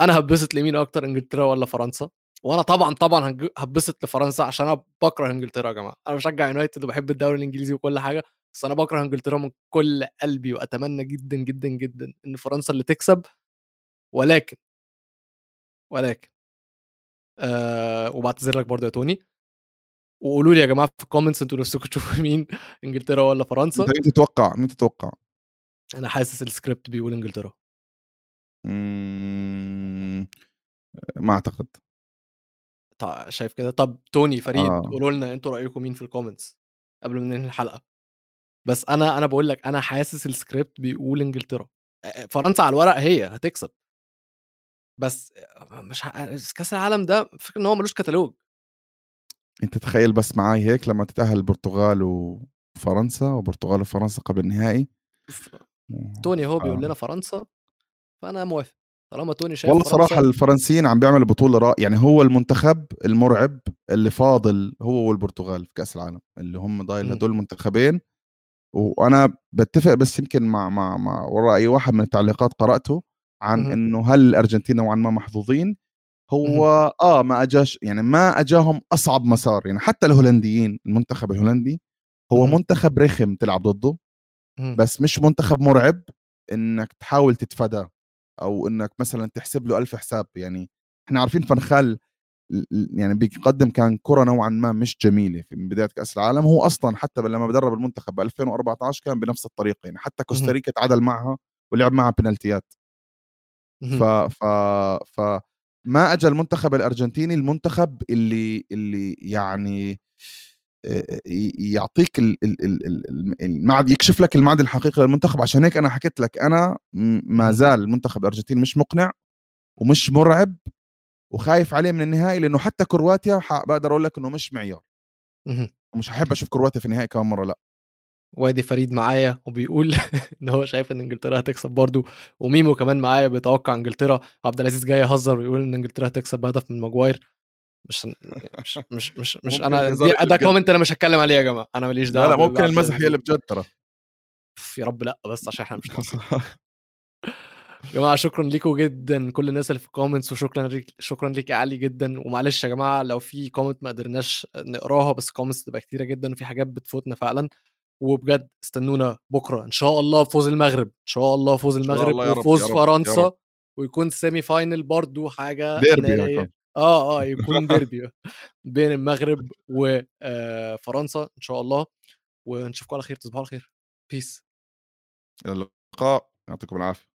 أنا هتبسط لمين أكتر إنجلترا ولا فرنسا؟ وأنا طبعا طبعا هتبسط لفرنسا عشان أنا بكره إنجلترا يا جماعة. أنا بشجع يونايتد وبحب الدوري الإنجليزي وكل حاجة بس أنا بكره إنجلترا من كل قلبي وأتمنى جدا جدا جدا إن فرنسا اللي تكسب ولكن ولكن آه وبعتذر لك برضه يا توني. وقولوا لي يا جماعة في ال comments أنتوا نفسكم تشوفوا مين إنجلترا ولا فرنسا؟ مين تتوقع؟ مين تتوقع؟ أنا حاسس السكريبت بيقول إنجلترا. ما أعتقد. طيب شايف كده؟ طب توني فريد آه. قولوا لنا أنتوا رأيكم مين في ال comments قبل ما ننهي الحلقة؟ بس أنا أنا بقول لك أنا حاسس السكريبت بيقول إنجلترا. فرنسا على الورق هي هتكسب. بس مش كأس العالم ده فكرة إن هو ملوش كتالوج. أنت تخيل بس معاي هيك لما تتأهل البرتغال وفرنسا وبرتغال وفرنسا قبل النهائي. توني هو بيقول لنا فرنسا فأنا موافق. طالما توني شايف والله صراحة الفرنسيين عم بيعملوا بطولة رائعة. يعني هو المنتخب المرعب اللي فاضل هو والبرتغال في كأس العالم اللي هم ضايل هدول المنتخبين. وأنا بتفق بس يمكن مع مع مع وراء أي واحد من التعليقات قرأته عن إنه هل الأرجنتين نوعا ما محظوظين؟ هو آه ما أجاش يعني ما أجاهم أصعب مسار. يعني حتى الهولنديين المنتخب الهولندي هو منتخب رخم تلعب ضده بس مش منتخب مرعب إنك تحاول تتفاداه. أو إنك مثلا تحسب له ألف حساب يعني إحنا عارفين فنخال يعني بيقدم كان كرة نوعا ما مش جميلة في بداية كأس العالم هو أصلا حتى لما بدرب المنتخب ب 2014 كان بنفس الطريقة يعني حتى كوستاريكا تعادل معها ولعب معها بنالتيات. ف ف ف ما اجى المنتخب الأرجنتيني المنتخب اللي اللي يعني يعطيك المعد يكشف لك المعدن الحقيقي للمنتخب. عشان هيك أنا حكيت لك أنا ما زال المنتخب الأرجنتيني مش مقنع ومش مرعب وخايف عليه من النهائي لأنه حتى كرواتيا بقدر أقول لك إنه مش معيار. ومش هحب أشوف كرواتيا في النهائي كمان مرة لأ. وادي فريد معايا وبيقول إن هو شايف إن إنجلترا هتكسب برضه وميمو كمان معايا بيتوقع إنجلترا. عبد العزيز جاي يهزر ويقول إن إنجلترا هتكسب بهدف من ماجواير. مش مش مش مش, مش أنا ده comment أنا مش هتكلم عليه يا جماعة. أنا ماليش دعوه لا لا ممكن المزح هي اللي بجد ترى يا رب لا بس عشان إحنا مش يا جماعة شكرا لكم جدا كل الناس اللي في ال comments وشكرا ليك شكرا ليك يا علي جدا. ومعلش يا جماعة لو في comment ما قدرناش نقراها بس comments تبقى كتيرة جدا وفي حاجات بتفوتنا فعلا. وبجد استنونا بكرة. إن شاء الله فوز المغرب. إن شاء الله فوز المغرب وفوز فرنسا ويكون semi final برضو حاجة ديربي آه آه يكون ديربي بين المغرب وفرنسا إن شاء الله ونشوفكم على خير تصبحوا على خير. peace إلى اللقاء يعطيكم العافية.